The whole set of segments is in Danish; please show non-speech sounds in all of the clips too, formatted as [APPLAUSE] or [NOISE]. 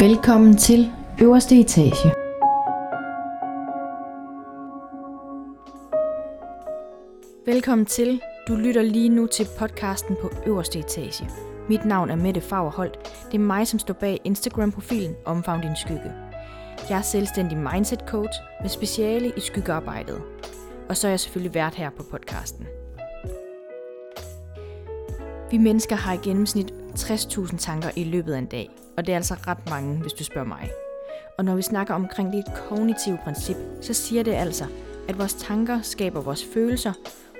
Velkommen til øverste etage. Velkommen til. Du lytter lige nu til podcasten på øverste etage. Mit navn er Mette Fagerholt. Det er mig, som står bag Instagram-profilen Omfavn din skygge. Jeg er selvstændig mindset coach med speciale i skyggearbejdet. Og så er jeg selvfølgelig vært her på podcasten. Vi mennesker har i gennemsnit 60.000 tanker i løbet af en dag, og det er altså ret mange, hvis du spørger mig. Og når vi snakker omkring det kognitive princip, så siger det altså, at vores tanker skaber vores følelser,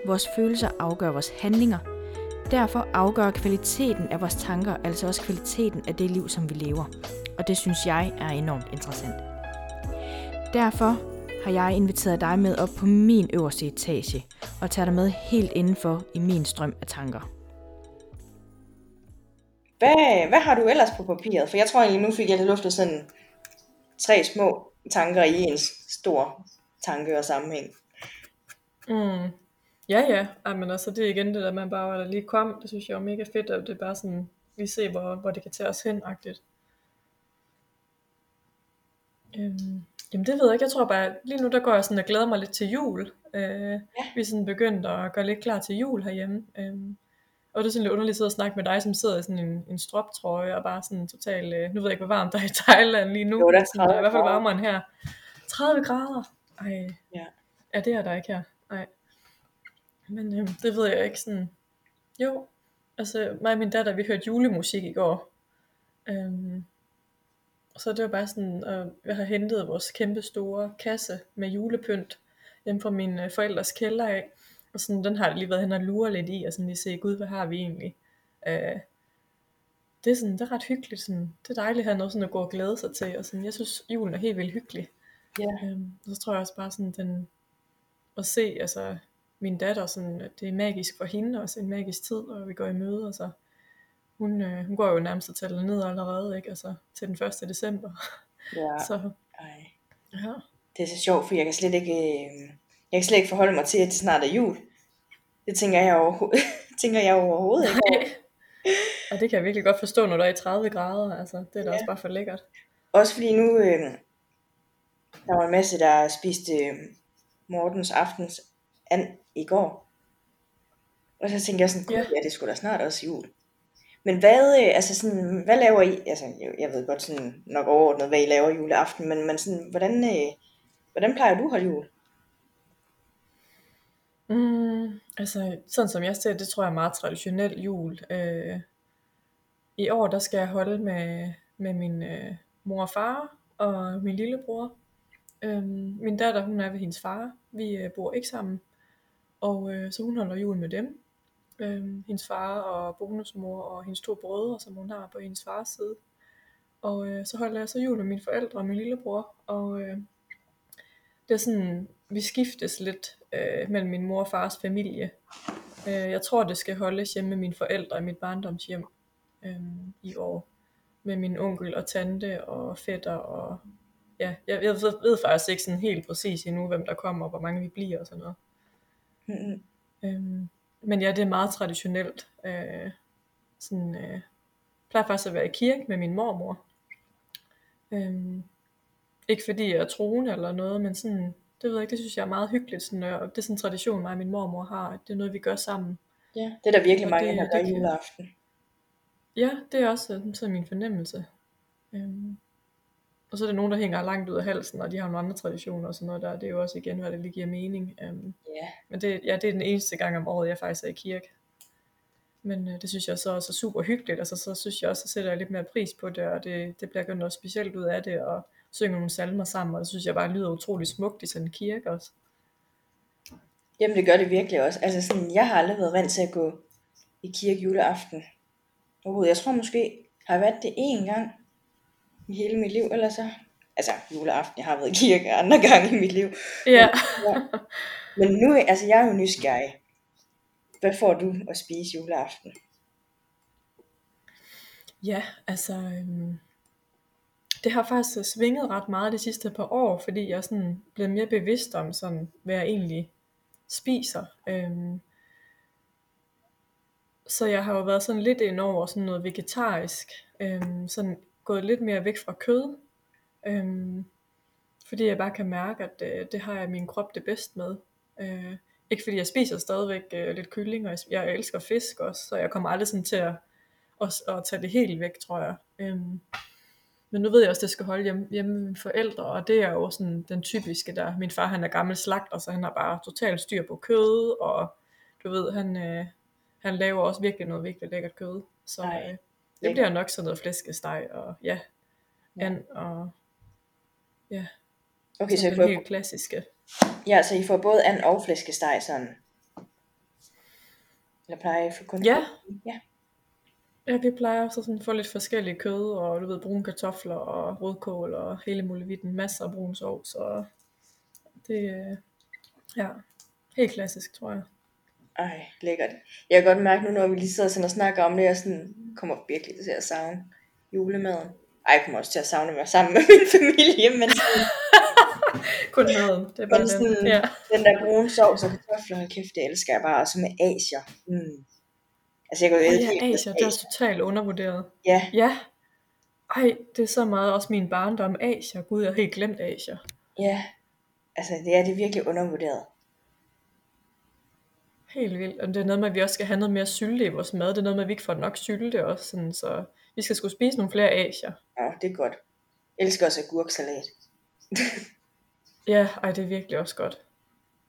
vores følelser afgør vores handlinger. Derfor afgør kvaliteten af vores tanker altså også kvaliteten af det liv, som vi lever. Og det synes jeg er enormt interessant. Derfor har jeg inviteret dig med op på min øverste etage og tager dig med helt indenfor i min strøm af tanker. Hvad, hvad har du ellers på papiret? For jeg tror egentlig, nu fik jeg luftet sådan tre små tanker i en stor tanke og sammenhæng. Mm. Ja, ja. Ej, men altså, det er igen det der, man bare der lige kom. Det synes jeg er mega fedt, at det er bare sådan, vi ser, hvor, hvor det kan tage os hen, agtigt. Øhm, jamen det ved jeg ikke. Jeg tror bare, lige nu der går jeg sådan og glæder mig lidt til jul. Øh, ja. Vi er sådan begyndt at gøre lidt klar til jul herhjemme. Øhm, og det er sådan lidt underligt at snakke med dig, som sidder i sådan en, en stroptrøje og bare sådan total, øh, nu ved jeg ikke, hvor varmt der er i [LAUGHS] Thailand lige nu. Jo, der er, sådan, der er i hvert fald varmere end her. 30 grader. Ej. Ja. Ja, det er der ikke her. Nej. Men øh, det ved jeg ikke sådan. Jo, altså mig og min datter, vi hørte julemusik i går. Øhm, så det var bare sådan, at jeg har hentet vores kæmpe store kasse med julepynt hjemme fra mine øh, forældres kælder af. Og sådan, den har jeg lige været hen og lure lidt i, og sådan lige se, gud, hvad har vi egentlig? Øh, det er sådan, det er ret hyggeligt, sådan, det er dejligt at have noget sådan at gå og glæde sig til, og sådan, jeg synes, julen er helt vildt hyggelig. Ja. Øhm, så tror jeg også bare sådan, den, at se, altså, min datter, sådan, at det er magisk for hende, også en magisk tid, og vi går i møde, altså, hun, øh, hun går jo nærmest og tæller ned allerede, ikke? Altså, til den 1. december. Ja. [LAUGHS] Så, Ej. ja. Det er så sjovt, for jeg kan slet ikke, øh, jeg kan slet ikke forholde mig til, at det snart er jul. Det tænker jeg, overho- [LAUGHS] tænker jeg overhovedet ikke over. Og det kan jeg virkelig godt forstå, når der er i 30 grader, altså, det er da Ja. også bare for lækkert. Også fordi nu, øh, der var en masse, der spiste øh, Mortens aftens and i går. Og så tænkte jeg sådan, Ja. ja. ja, det skulle da snart også jul. Men hvad, øh, altså sådan, hvad laver I? Altså, jeg, jeg ved godt sådan nok overordnet, hvad I laver juleaften, men, men sådan, hvordan, øh, hvordan plejer du at holde jul? Mm, altså, sådan som jeg ser det, tror jeg er meget traditionel jul. Øh, I år, der skal jeg holde med, med min øh, mor og far og min lillebror. Øh, min datter, hun er ved hendes far. Vi øh, bor ikke sammen. Og øh, så hun holder jul med dem. Øh, hendes far og bonusmor og hendes to brødre, som hun har på hendes fars side. Og øh, så holder jeg så jul med mine forældre og min lillebror. Og øh, det er sådan, vi skiftes lidt øh, mellem min mor og fars familie. Øh, jeg tror, det skal holdes hjemme med mine forældre i mit barndomshjem øh, i år. Med min onkel og tante og fætter og ja, jeg, jeg ved, ved faktisk ikke sådan helt præcis endnu, hvem der kommer og hvor mange vi bliver og sådan noget. Mm-hmm. Øhm, men ja, det er meget traditionelt. Øh, sådan, øh, jeg plejer faktisk at være i kirke med min mormor. Øhm, ikke fordi jeg er troende eller noget, men sådan, det ved jeg ikke, det synes jeg er meget hyggeligt. Sådan, og det er sådan en tradition, mig og min mormor har. at Det er noget, vi gør sammen. Ja, det er der virkelig Og mange, det- der gør det juleaften. Ja, det er også sådan, sådan min fornemmelse. Øhm, og så er der nogen, der hænger langt ud af halsen, og de har nogle andre traditioner og sådan noget der. Det er jo også igen, hvad det lige giver mening. Øhm, Ja, Men det, ja, det er den eneste gang om året, jeg faktisk er i kirke. Men øh, det synes jeg så også er super hyggeligt. Altså, så synes jeg også, så sætter jeg lidt mere pris på det, og det, det bliver gjort noget specielt ud af det, og synge nogle salmer sammen, og det synes jeg bare lyder utrolig smukt i sådan en kirke også. Jamen det gør det virkelig også. Altså sådan, jeg har aldrig været vant til at gå i kirke juleaften. Overhovedet. Jeg tror måske, har jeg været det én gang i hele mit liv, eller så. Altså juleaften, jeg har været i kirke andre gange i mit liv. Ja. Ja. Men nu, altså jeg er jo nysgerrig. Hvad får du at spise juleaften? Ja, altså, øhm, det har faktisk svinget ret meget de sidste par år, fordi jeg er sådan blevet mere bevidst om, sådan, hvad jeg egentlig spiser. Øhm, så jeg har jo været sådan lidt ind over sådan noget vegetarisk. Øhm, sådan gået lidt mere væk fra kød. Øhm, fordi jeg bare kan mærke, at øh, det har jeg min krop det bedst med. Øh, ikke fordi jeg spiser stadigvæk øh, lidt kylling, og jeg, jeg elsker fisk også, så jeg kommer aldrig sådan til at, at, at tage det helt væk, tror jeg. Øhm, men nu ved jeg også, at det skal holde hjemme, hjemme med mine forældre, og det er jo sådan den typiske der. Min far han er gammel slagter, så han har bare totalt styr på kød, og du ved, han, øh, han laver også virkelig noget virkelig lækkert kød. Så Ej, øh, det bliver nok sådan noget flæskesteg, og ja, Ja. and og ja, Okay, så I får, helt klassiske. ja, så I får både and og flæskesteg sådan? Eller plejer I for kun Ja. ja. Ja, vi plejer så sådan at få lidt forskellige kød, og du ved, brune kartofler og rødkål og hele muligheden. Masser af brun sovs, og det ja, helt klassisk, tror jeg. Ej, lækkert. Jeg kan godt mærke nu, når vi lige sidder sådan og snakker om det, jeg sådan kommer virkelig til at savne julemaden. Ej, jeg kommer også til at savne være sammen med [LAUGHS] min familie, men [LAUGHS] Kun maden, det er bare Men den. sådan- Ja. den der brune sovs og kartofler, kæft, det elsker jeg bare. Og så med asier. Mm. Altså, jeg går jo Og ja, Asia, det er også totalt undervurderet. Ja, Ja. Ej, det er så meget også min barndom. Asia, gud, jeg har helt glemt Asia. ja. Altså, det er det er virkelig undervurderet. Helt vildt. Og det er noget med, at vi også skal have noget mere sylte i vores mad. Det er noget med, at vi ikke får nok sylte også. Sådan, så vi skal skulle spise nogle flere Asia. Ja, det er godt. Jeg elsker også agurksalat. [LAUGHS] Ja, ej, det er virkelig også godt.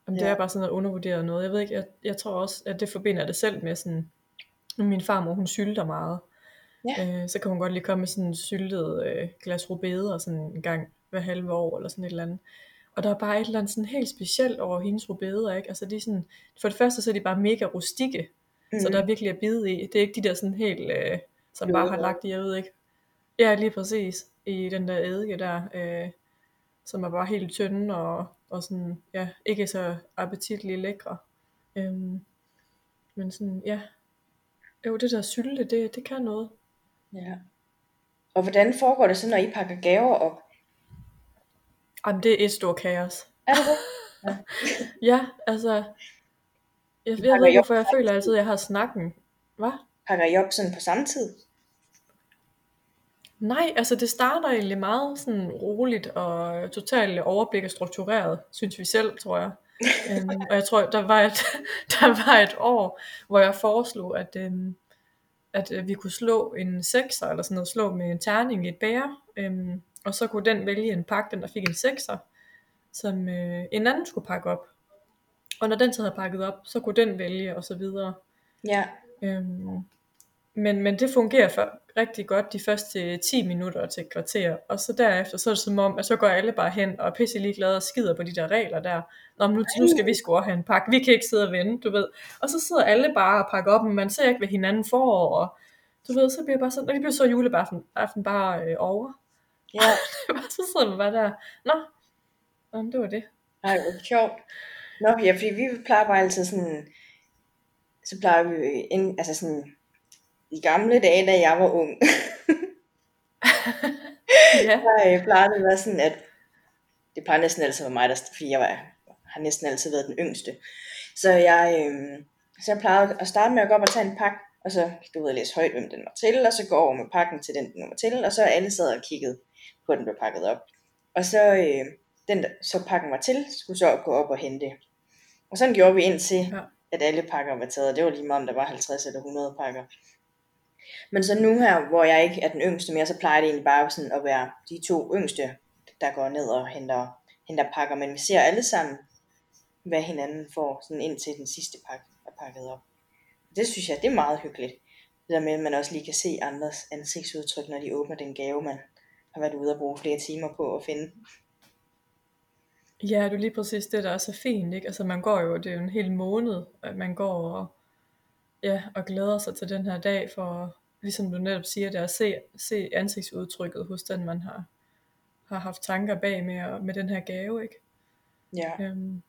Jamen, det Ja. er bare sådan noget undervurderet noget. Jeg ved ikke, jeg, jeg tror også, at det forbinder det selv med sådan, min farmor, hun sylter meget. Ja. Øh, så kan hun godt lige komme med sådan en syltet øh, glas rubeder sådan en gang hver halve år, eller sådan et eller andet. Og der er bare et eller andet sådan helt specielt over hendes rubeder, ikke? Altså, de er sådan, for det første, så er de bare mega rustikke, mm. så der er virkelig at bide i. Det er ikke de der sådan helt, øh, som bare har lagt i, jeg ved ikke. Ja, lige præcis, i den der eddike der, øh, som er bare helt tynde og, og sådan, ja, ikke så appetitlige lækre. Øhm, men sådan, ja. Jo, det der sylte, det, det kan noget. Ja. Og hvordan foregår det så, når I pakker gaver op? Jamen, det er et stort kaos. Er det det? [LAUGHS] Ja, altså, jeg, jeg ved ikke, hvorfor jeg føler altid, at jeg har snakken. Hvad? Pakker I op sådan på samme tid? Nej, altså det starter egentlig meget sådan roligt og totalt overblik og struktureret, synes vi selv, tror jeg. Øhm, og jeg tror, der var, et, [LAUGHS] der var et år, hvor jeg foreslog, at, øhm, at øh, vi kunne slå en sekser, eller sådan noget, slå med en terning i et bære, øhm, og så kunne den vælge en pakke, den der fik en sekser, som øh, en anden skulle pakke op. Og når den så havde pakket op, så kunne den vælge, og så videre. Ja. Øhm, men, men det fungerer for, rigtig godt de første 10 minutter til et kvarter, og så derefter, så er det som om, at så går alle bare hen og er pisse ligeglade og skider på de der regler der. Nå, nu, nu skal vi også have en pakke, vi kan ikke sidde og vente, du ved. Og så sidder alle bare og pakker op, men man ser ikke, hvad hinanden får, og du ved, så bliver det bare sådan, og det bliver så juleaften aften bare øh, over. Ja. [LAUGHS] så sidder man bare der, nå, nå det var det. Ej, hvor sjovt. Nå, ja, fordi vi plejer bare altid sådan, så plejer vi, ind, altså sådan, i gamle dage, da jeg var ung, [LAUGHS] Ja, [LAUGHS] så øh, plejede det at være sådan, at det plejer næsten altid at være mig, der, fordi jeg var, har næsten altid været den yngste. Så jeg, øh, så jeg plejede at starte med at gå op og tage en pakke, og så, du ved, læse højt, hvem den var til, og så gå over med pakken til den, den var til, og så alle sad og kiggede på, at den blev pakket op. Og så, øh, den, der, så pakken var til, skulle så gå op og hente. Og sådan gjorde vi indtil, Ja. ja. at alle pakker var taget. Det var lige meget, om der var 50 eller 100 pakker. Men så nu her, hvor jeg ikke er den yngste mere, så plejer det egentlig bare sådan at være de to yngste, der går ned og henter, henter pakker. Men vi ser alle sammen, hvad hinanden får, sådan indtil den sidste pakke er pakket op. Det synes jeg, det er meget hyggeligt. Det der med, at man også lige kan se andres ansigtsudtryk, når de åbner den gave, man har været ude og bruge flere timer på at finde. Ja, det er lige præcis det, der er så fint, ikke? Altså man går jo, det er jo en hel måned, at man går og, ja, og glæder sig til den her dag, for ligesom du netop siger, det er at se, se ansigtsudtrykket hos den, man har, har haft tanker bag med, med den her gave, ikke? Ja, Øhm,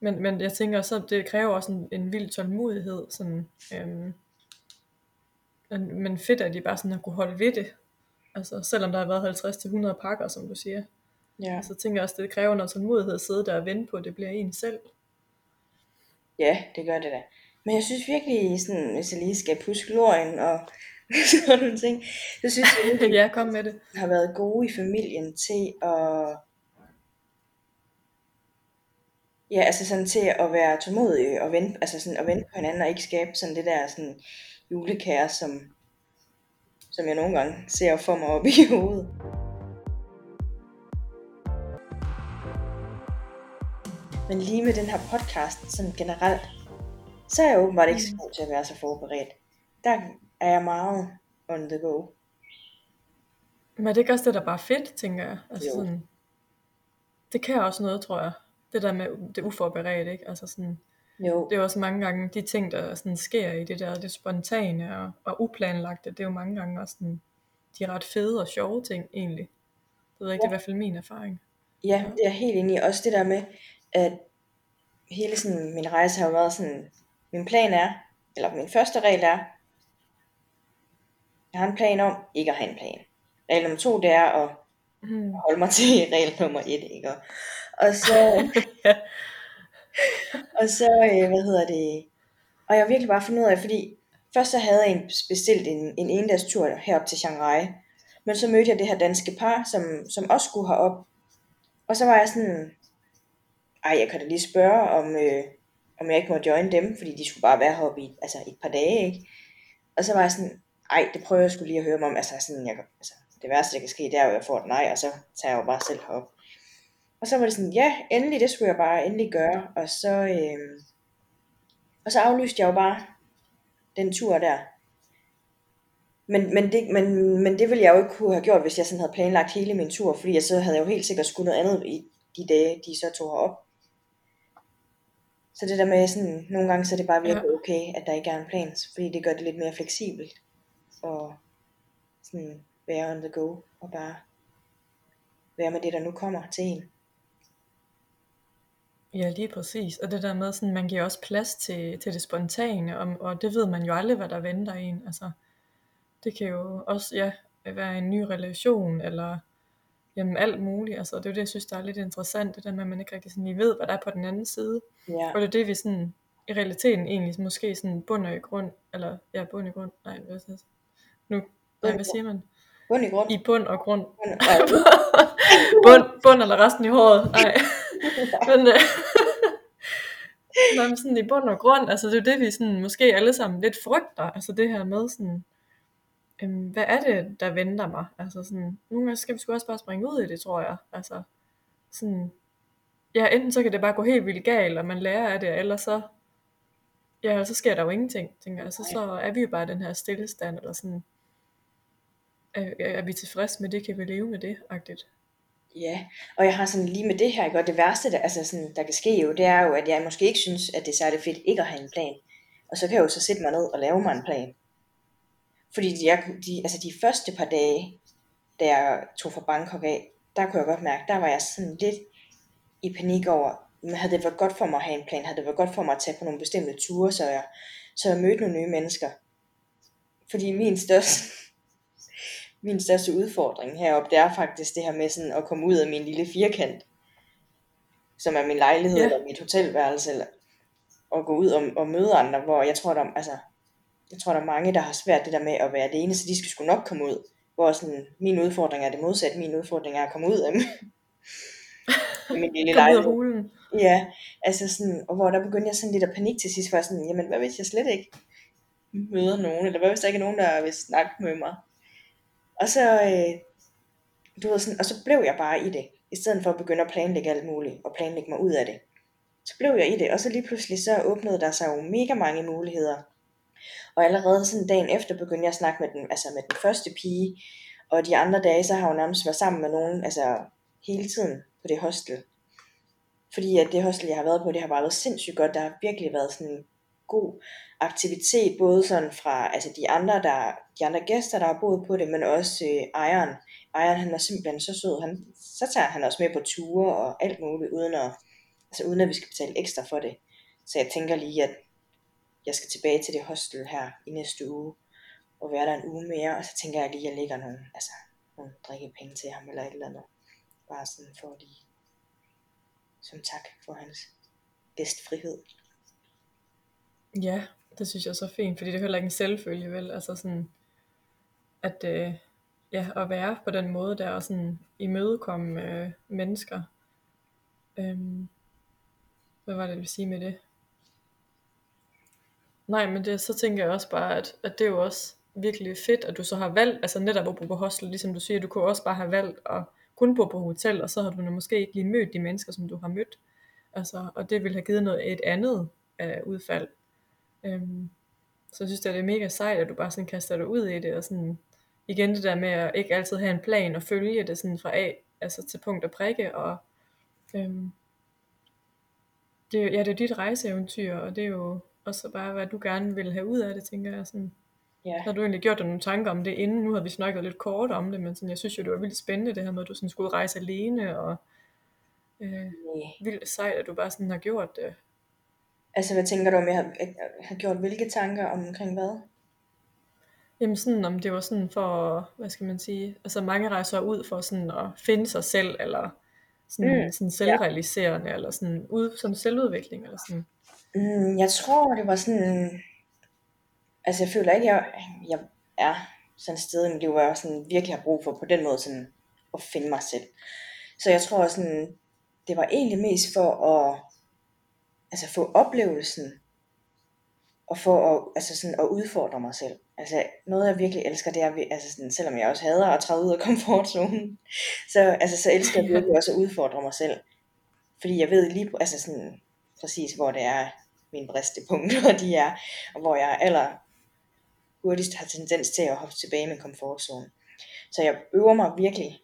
men, men jeg tænker så, det kræver også en, en vild tålmodighed, sådan, øhm, men, fedt, at de bare sådan har kunne holde ved det, altså selvom der har været 50-100 pakker, som du siger. ja. Så tænker jeg også, det kræver noget tålmodighed at sidde der og vente på, at det bliver en selv. Ja, det gør det da. Men jeg synes virkelig, sådan, hvis jeg lige skal puske lorien og [LAUGHS] sådan nogle ting. Så synes jeg, virkelig, [LAUGHS] ja, kom med det. har været gode i familien til at Ja, altså sådan til at være tålmodig og vente, altså sådan at vente på hinanden og ikke skabe sådan det der sådan julekære, som, som jeg nogle gange ser for mig op i [LAUGHS] hovedet. Men lige med den her podcast, sådan generelt, så er jeg åbenbart ikke så god til at være så forberedt. Der er jeg meget on the go. Men er det ikke også det, der bare er fedt, tænker jeg? Altså Jo. sådan, det kan også noget, tror jeg. Det der med det uforberedt, ikke? Altså sådan, Jo, det er jo også mange gange de ting, der sådan sker i det der, det spontane og, og uplanlagte, det er jo mange gange også sådan, de ret fede og sjove ting, egentlig. Det ved jeg ikke, det er i hvert fald min erfaring. Ja, det er jeg helt enig i. Også det der med, at hele sådan, min rejse har jo været sådan, min plan er, eller min første regel er, jeg har en plan om ikke at have en plan. Regel nummer to, det er at Hmm. holde mig til [LAUGHS] regel nummer et, ikke? Og, og så, [LAUGHS] Ja. og så, øh, hvad hedder det, og jeg har virkelig bare fundet ud af, fordi først så havde jeg en, bestilt en, en endags tur herop til Shanghai, men så mødte jeg det her danske par, som, som også skulle herop, og så var jeg sådan, ej, jeg kan da lige spørge, om, øh, om jeg ikke må join dem, fordi de skulle bare være heroppe i altså, et par dage, ikke? Og så var jeg sådan, ej, det prøver jeg skulle lige at høre mig om, altså, sådan, jeg, altså det værste, der kan ske, det er jo, at jeg får et nej, og så tager jeg jo bare selv herop. Og så var det sådan, ja, endelig, det skulle jeg bare endelig gøre, og så, øh, og så aflyste jeg jo bare den tur der. Men, men, det, men, men det ville jeg jo ikke kunne have gjort, hvis jeg sådan havde planlagt hele min tur, fordi jeg så havde jeg jo helt sikkert skulle noget andet i de dage, de så tog herop. Så det der med sådan, nogle gange så er det bare virkelig Ja. okay, at der ikke er en plan, fordi det gør det lidt mere fleksibelt. Og sådan være on the go, og bare være med det, der nu kommer til en. Ja, lige præcis. Og det der med, sådan, man giver også plads til, til det spontane, og, og det ved man jo aldrig, hvad der venter en. Altså, det kan jo også ja, være en ny relation, eller jamen, alt muligt. Altså, det er jo det, jeg synes, der er lidt interessant, det der med, at man ikke rigtig sådan lige ved, hvad der er på den anden side. Ja, Og det er det, vi sådan, i realiteten egentlig måske sådan bund og i grund, eller ja, bund i grund, nej, hvad, siger nu, nej, hvad siger man? bund i grund. I bund og grund. Bund, [LAUGHS] bund, bund eller resten i håret, nej. [LAUGHS] [LAUGHS] Men, øh, [LAUGHS] men sådan i bund og grund, altså det er jo det, vi sådan, måske alle sammen lidt frygter, altså det her med sådan, øhm, hvad er det, der venter mig? Altså sådan, nogle gange skal vi sgu også bare springe ud i det, tror jeg. Altså sådan, ja, enten så kan det bare gå helt vildt galt, og man lærer af det, eller så, ja, så sker der jo ingenting, tænker jeg. Så, så er vi jo bare den her stillestand, eller sådan, er, er vi tilfredse med det, kan vi leve med det, agtigt. Ja, og jeg har sådan lige med det her, ikke? og det værste, der, altså sådan, der kan ske jo, det er jo, at jeg måske ikke synes, at det er særlig fedt ikke at have en plan. Og så kan jeg jo så sætte mig ned og lave mig en plan. Fordi de, jeg, de, altså de første par dage, da jeg tog fra Bangkok af, der kunne jeg godt mærke, der var jeg sådan lidt i panik over, men havde det været godt for mig at have en plan, havde det været godt for mig at tage på nogle bestemte ture, så jeg, så jeg mødte nogle nye mennesker. Fordi min største, min største udfordring heroppe, det er faktisk det her med sådan at komme ud af min lille firkant, som er min lejlighed Ja. eller mit hotelværelse, eller, og gå ud og, og møde andre, hvor jeg tror, der, altså, jeg tror, der er mange, der har svært det der med at være alene, så de skal sgu nok komme ud. Hvor sådan, min udfordring er det modsatte. Min udfordring er at komme ud af min, [LAUGHS] lille Kom ud af lejlighed. hulen. Ja, altså sådan, og hvor der begyndte jeg sådan lidt at panik til sidst, for sådan, jamen hvad hvis jeg slet ikke møder nogen, eller hvad hvis der ikke er nogen, der vil snakke med mig. Og så, øh, du ved sådan, og så blev jeg bare i det, i stedet for at begynde at planlægge alt muligt, og planlægge mig ud af det. Så blev jeg i det, og så lige pludselig så åbnede der sig jo mega mange muligheder. Og allerede sådan dagen efter begyndte jeg at snakke med den, altså med den første pige, og de andre dage, så har hun nærmest været sammen med nogen, altså hele tiden på det hostel. Fordi at det hostel, jeg har været på, det har bare været sindssygt godt. Der har virkelig været sådan god aktivitet, både sådan fra altså de andre, der, de andre gæster, der har boet på det, men også øh, ejeren. Ejeren, han er simpelthen så sød. Han, så tager han også med på ture og alt muligt, uden at, altså uden at vi skal betale ekstra for det. Så jeg tænker lige, at jeg skal tilbage til det hostel her i næste uge, og være der en uge mere, og så tænker jeg lige, at jeg lægger nogle, altså, nogle drikkepenge til ham, eller et eller andet. Bare sådan for lige, som tak for hans gæstfrihed. Ja, det synes jeg er så fint, fordi det er heller ikke en selvfølge, vel? Altså sådan, at, øh, ja, at være på den måde der, og sådan imødekomme øh, mennesker. Øhm, hvad var det, jeg ville sige med det? Nej, men det, så tænker jeg også bare, at, at det er jo også virkelig fedt, at du så har valgt, altså netop at bo på hostel, ligesom du siger, du kunne også bare have valgt at kun bo på hotel, og så har du måske ikke lige mødt de mennesker, som du har mødt. Altså, og det ville have givet noget et andet øh, udfald. Øhm, så jeg synes, det er mega sejt, at du bare sådan kaster dig ud i det, og sådan, igen det der med at ikke altid have en plan og følge det sådan fra A altså til punkt og prikke, og øhm, det, ja, det er dit rejseeventyr, og det er jo også bare, hvad du gerne vil have ud af det, tænker jeg. Sådan. Ja. Har du egentlig gjort dig nogle tanker om det inden? Nu har vi snakket lidt kort om det, men sådan, jeg synes jo, det var vildt spændende, det her med, at du sådan skulle rejse alene, og øh, Nej. vildt sejt, at du bare sådan har gjort det. Altså, hvad tænker du om, jeg har, jeg har gjort hvilke tanker omkring hvad? Jamen sådan, om det var sådan for, hvad skal man sige, altså mange rejser ud for sådan at finde sig selv, eller sådan, Mm, sådan selvrealiserende, eller sådan ud som selvudvikling, eller sådan. Mm, jeg tror, det var sådan... Altså, jeg føler ikke, jeg, jeg er sådan et sted i mit liv, hvor jeg sådan virkelig har brug for på den måde sådan at finde mig selv. Så jeg tror sådan, det var egentlig mest for at altså få oplevelsen, og for at, altså sådan at udfordre mig selv. Altså noget jeg virkelig elsker, det er, altså sådan, selvom jeg også hader at træde ud af [LAUGHS] komfortzonen, så, altså, så elsker jeg virkelig også at udfordre mig selv. Fordi jeg ved lige, altså sådan, præcis hvor det er mine bristepunkter, [LAUGHS] de er, og hvor jeg aller hurtigst har tendens til at hoppe tilbage i min komfortzone. Så jeg øver mig virkelig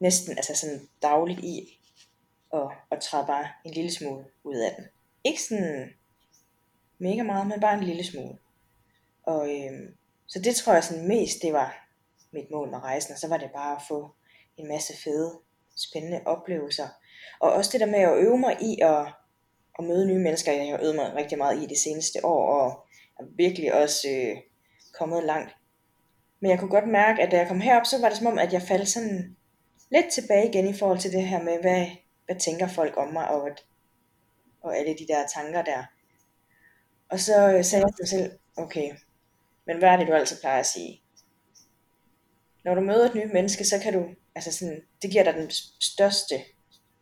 næsten altså sådan dagligt i og, at træder bare en lille smule ud af den. Ikke sådan mega meget, men bare en lille smule. Og øhm, så det tror jeg sådan mest, det var mit mål med rejsen, og så var det bare at få en masse fede, spændende oplevelser. Og også det der med at øve mig i at, at møde nye mennesker, jeg har øvet mig rigtig meget i det seneste år, og er virkelig også øh, kommet langt. Men jeg kunne godt mærke, at da jeg kom herop, så var det som om, at jeg faldt sådan lidt tilbage igen i forhold til det her med, hvad, hvad tænker folk om mig, og, at, og alle de der tanker der. Og så sagde jeg til mig selv, okay, men hvad er det, du altid plejer at sige? Når du møder et nyt menneske, så kan du, altså sådan, det giver dig den største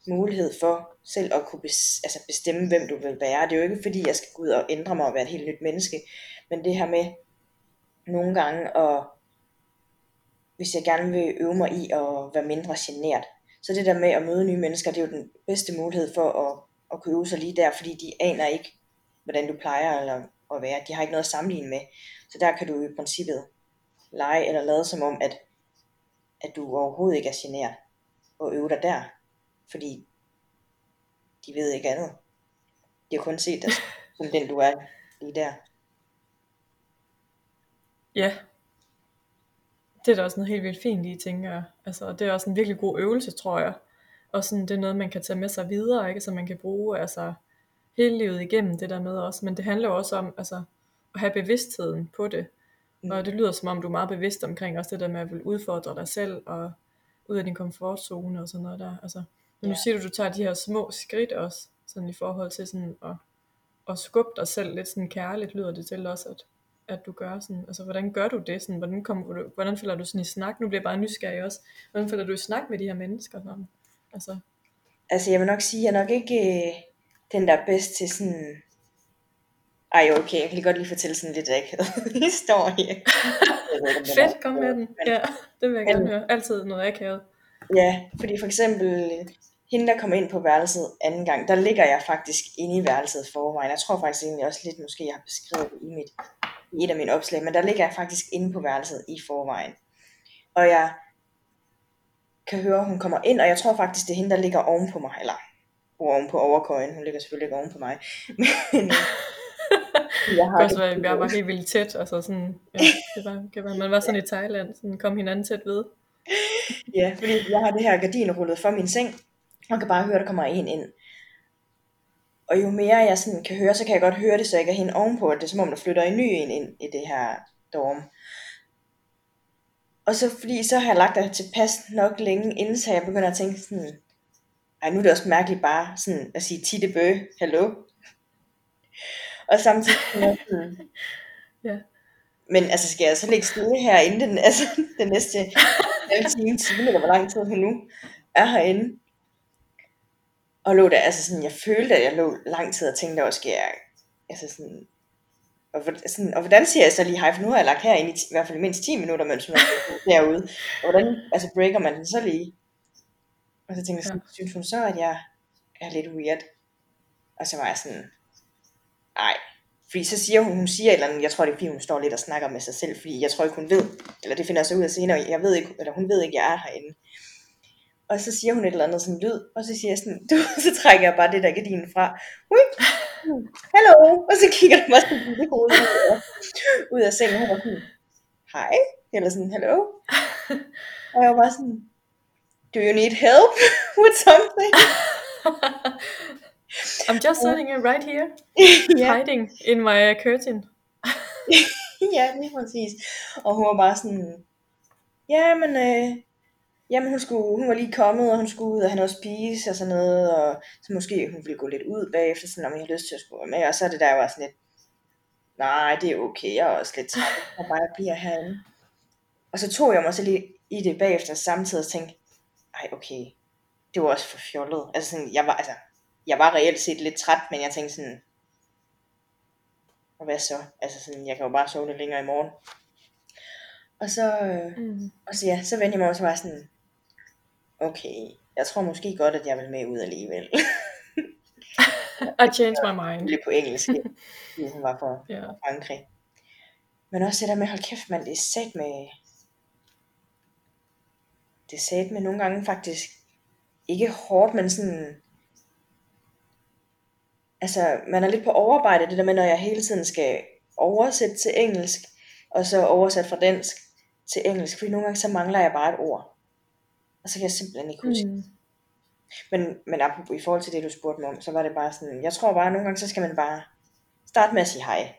mulighed for selv at kunne bes, altså bestemme, hvem du vil være. Det er jo ikke fordi, jeg skal gå ud og ændre mig og være et helt nyt menneske, men det her med nogle gange at, hvis jeg gerne vil øve mig i at være mindre genert, så det der med at møde nye mennesker, det er jo den bedste mulighed for at, at kunne øve sig lige der, fordi de aner ikke, hvordan du plejer eller at være. De har ikke noget at sammenligne med. Så der kan du i princippet lege eller lade som om, at, at du overhovedet ikke er genert og øve dig der. Fordi de ved ikke andet. De har kun set dig [LAUGHS] som den du er lige der. Ja. Det er da også noget helt vildt fint i, tænker jeg. Altså, og det er også en virkelig god øvelse, tror jeg. Og sådan, det er noget, man kan tage med sig videre, ikke? Så man kan bruge altså, hele livet igennem det der med også. Men det handler jo også om altså, at have bevidstheden på det. Mm. Og det lyder som om, du er meget bevidst omkring også det der med at vil udfordre dig selv, og ud af din komfortzone og sådan noget der. Altså, men nu Ja. siger du, du tager de her små skridt også, sådan i forhold til sådan at, at skubbe dig selv lidt sådan kærligt, lyder det til også, at, at du gør sådan, altså hvordan gør du det, sådan, hvordan, kommer du, hvordan føler du sådan i snak, nu bliver jeg bare nysgerrig også, hvordan føler du i snak med de her mennesker, sådan, altså, Altså jeg vil nok sige, jeg er nok ikke øh, den der er bedst til sådan... Ej okay, jeg kan lige godt lige fortælle sådan lidt akavet [LAUGHS] historie. Fedt, kom med den, ja, det vil jeg men- gerne høre, altid noget akavet, Ja, fordi for eksempel hende, der kommer ind på værelset anden gang, der ligger jeg faktisk inde i værelset forvejen. Jeg tror faktisk egentlig også lidt, måske jeg har beskrevet det i, mit, i et af mine opslag, men der ligger jeg faktisk inde på værelset i forvejen. Og jeg kan høre, hun kommer ind, og jeg tror faktisk, det er hende, der ligger oven på mig, eller oven på overkøjen. Hun ligger selvfølgelig ikke oven på mig. [LAUGHS] Men øh, [LAUGHS] jeg det kan også være, at jeg var helt vildt tæt, altså sådan, ja, [LAUGHS] det var, det var, man var sådan i Thailand, sådan kom hinanden tæt ved, Ja, fordi jeg har det her gardin rullet for min seng, og kan bare høre, der kommer en ind. Og jo mere jeg sådan kan høre, så kan jeg godt høre det, så jeg kan hende ovenpå, at det er som om, der flytter en ny en ind i det her dorm. Og så fordi så har jeg lagt det tilpas nok længe, inden så jeg begynder at tænke sådan, ej nu er det også mærkeligt bare sådan at sige Titte Bø, hallo. Og samtidig sådan, [LAUGHS] Ja. Men altså, skal jeg så ligge stille herinde den, altså, den næste halve time, time, eller hvor lang tid hun nu er herinde? Og lå der, altså sådan, jeg følte, at jeg lå lang tid og tænkte, hvor skal jeg, altså sådan, og, sådan, og hvordan siger jeg så lige hej, for nu har jeg lagt herinde i, i hvert fald mindst 10 minutter, mens hun er [LAUGHS] derude. Og hvordan, altså breaker man den så lige? Og så tænkte jeg sådan, synes hun så, at jeg er lidt weird? Og så var jeg sådan, nej. Fordi så siger hun, hun siger et eller andet, jeg tror det er fordi hun står lidt og snakker med sig selv, fordi jeg tror ikke hun ved, eller det finder jeg så ud af senere, jeg ved ikke, eller hun ved ikke, jeg er herinde. Og så siger hun et eller andet sådan lyd, og så siger jeg sådan, du, [LAUGHS] så trækker jeg bare det der gardinen fra. Ui, hallo, og så kigger der mig sådan hoved ud af, ud af sengen, og hun var sådan, hej, eller sådan, hallo. [LAUGHS] Og jeg var bare sådan, do you need help [LAUGHS] with something? I'm just sitting right here, ja, hiding in my curtain. ja, lige præcis. Og hun var bare sådan, ja, men, øh, jamen hun, skulle, hun var lige kommet, og hun skulle ud og have noget at spise og sådan noget, og så måske hun ville gå lidt ud bagefter, sådan om jeg har lyst til at skulle være med, og så er det der jeg var sådan lidt, nej, det er okay, jeg er også lidt træt, og bare jeg bliver herinde. Og så tog jeg mig så lige i det bagefter samtidig og tænkte, ej okay, det var også for fjollet. Altså sådan, jeg var, altså, jeg var reelt set lidt træt, men jeg tænkte sådan, og hvad så? Altså sådan, jeg kan jo bare sove lidt længere i morgen. Og så, øh, Mm. og så ja, så vendte jeg mig også bare sådan, okay, jeg tror måske godt, at jeg vil med ud alligevel. [LAUGHS] I changed my mind. Lidt på engelsk, fordi hun var fra Ja. Frankrig. Men også det der med, hold kæft mand, det er sat med, det er sat med nogle gange faktisk, ikke hårdt, men sådan, altså man er lidt på overarbejde, det der med, når jeg hele tiden skal oversætte til engelsk, og så oversætte fra dansk til engelsk, fordi nogle gange så mangler jeg bare et ord. Og så kan jeg simpelthen ikke huske. Mm. Men, men apropos, i forhold til det, du spurgte mig om, så var det bare sådan, jeg tror bare, at nogle gange, så skal man bare starte med at sige hej.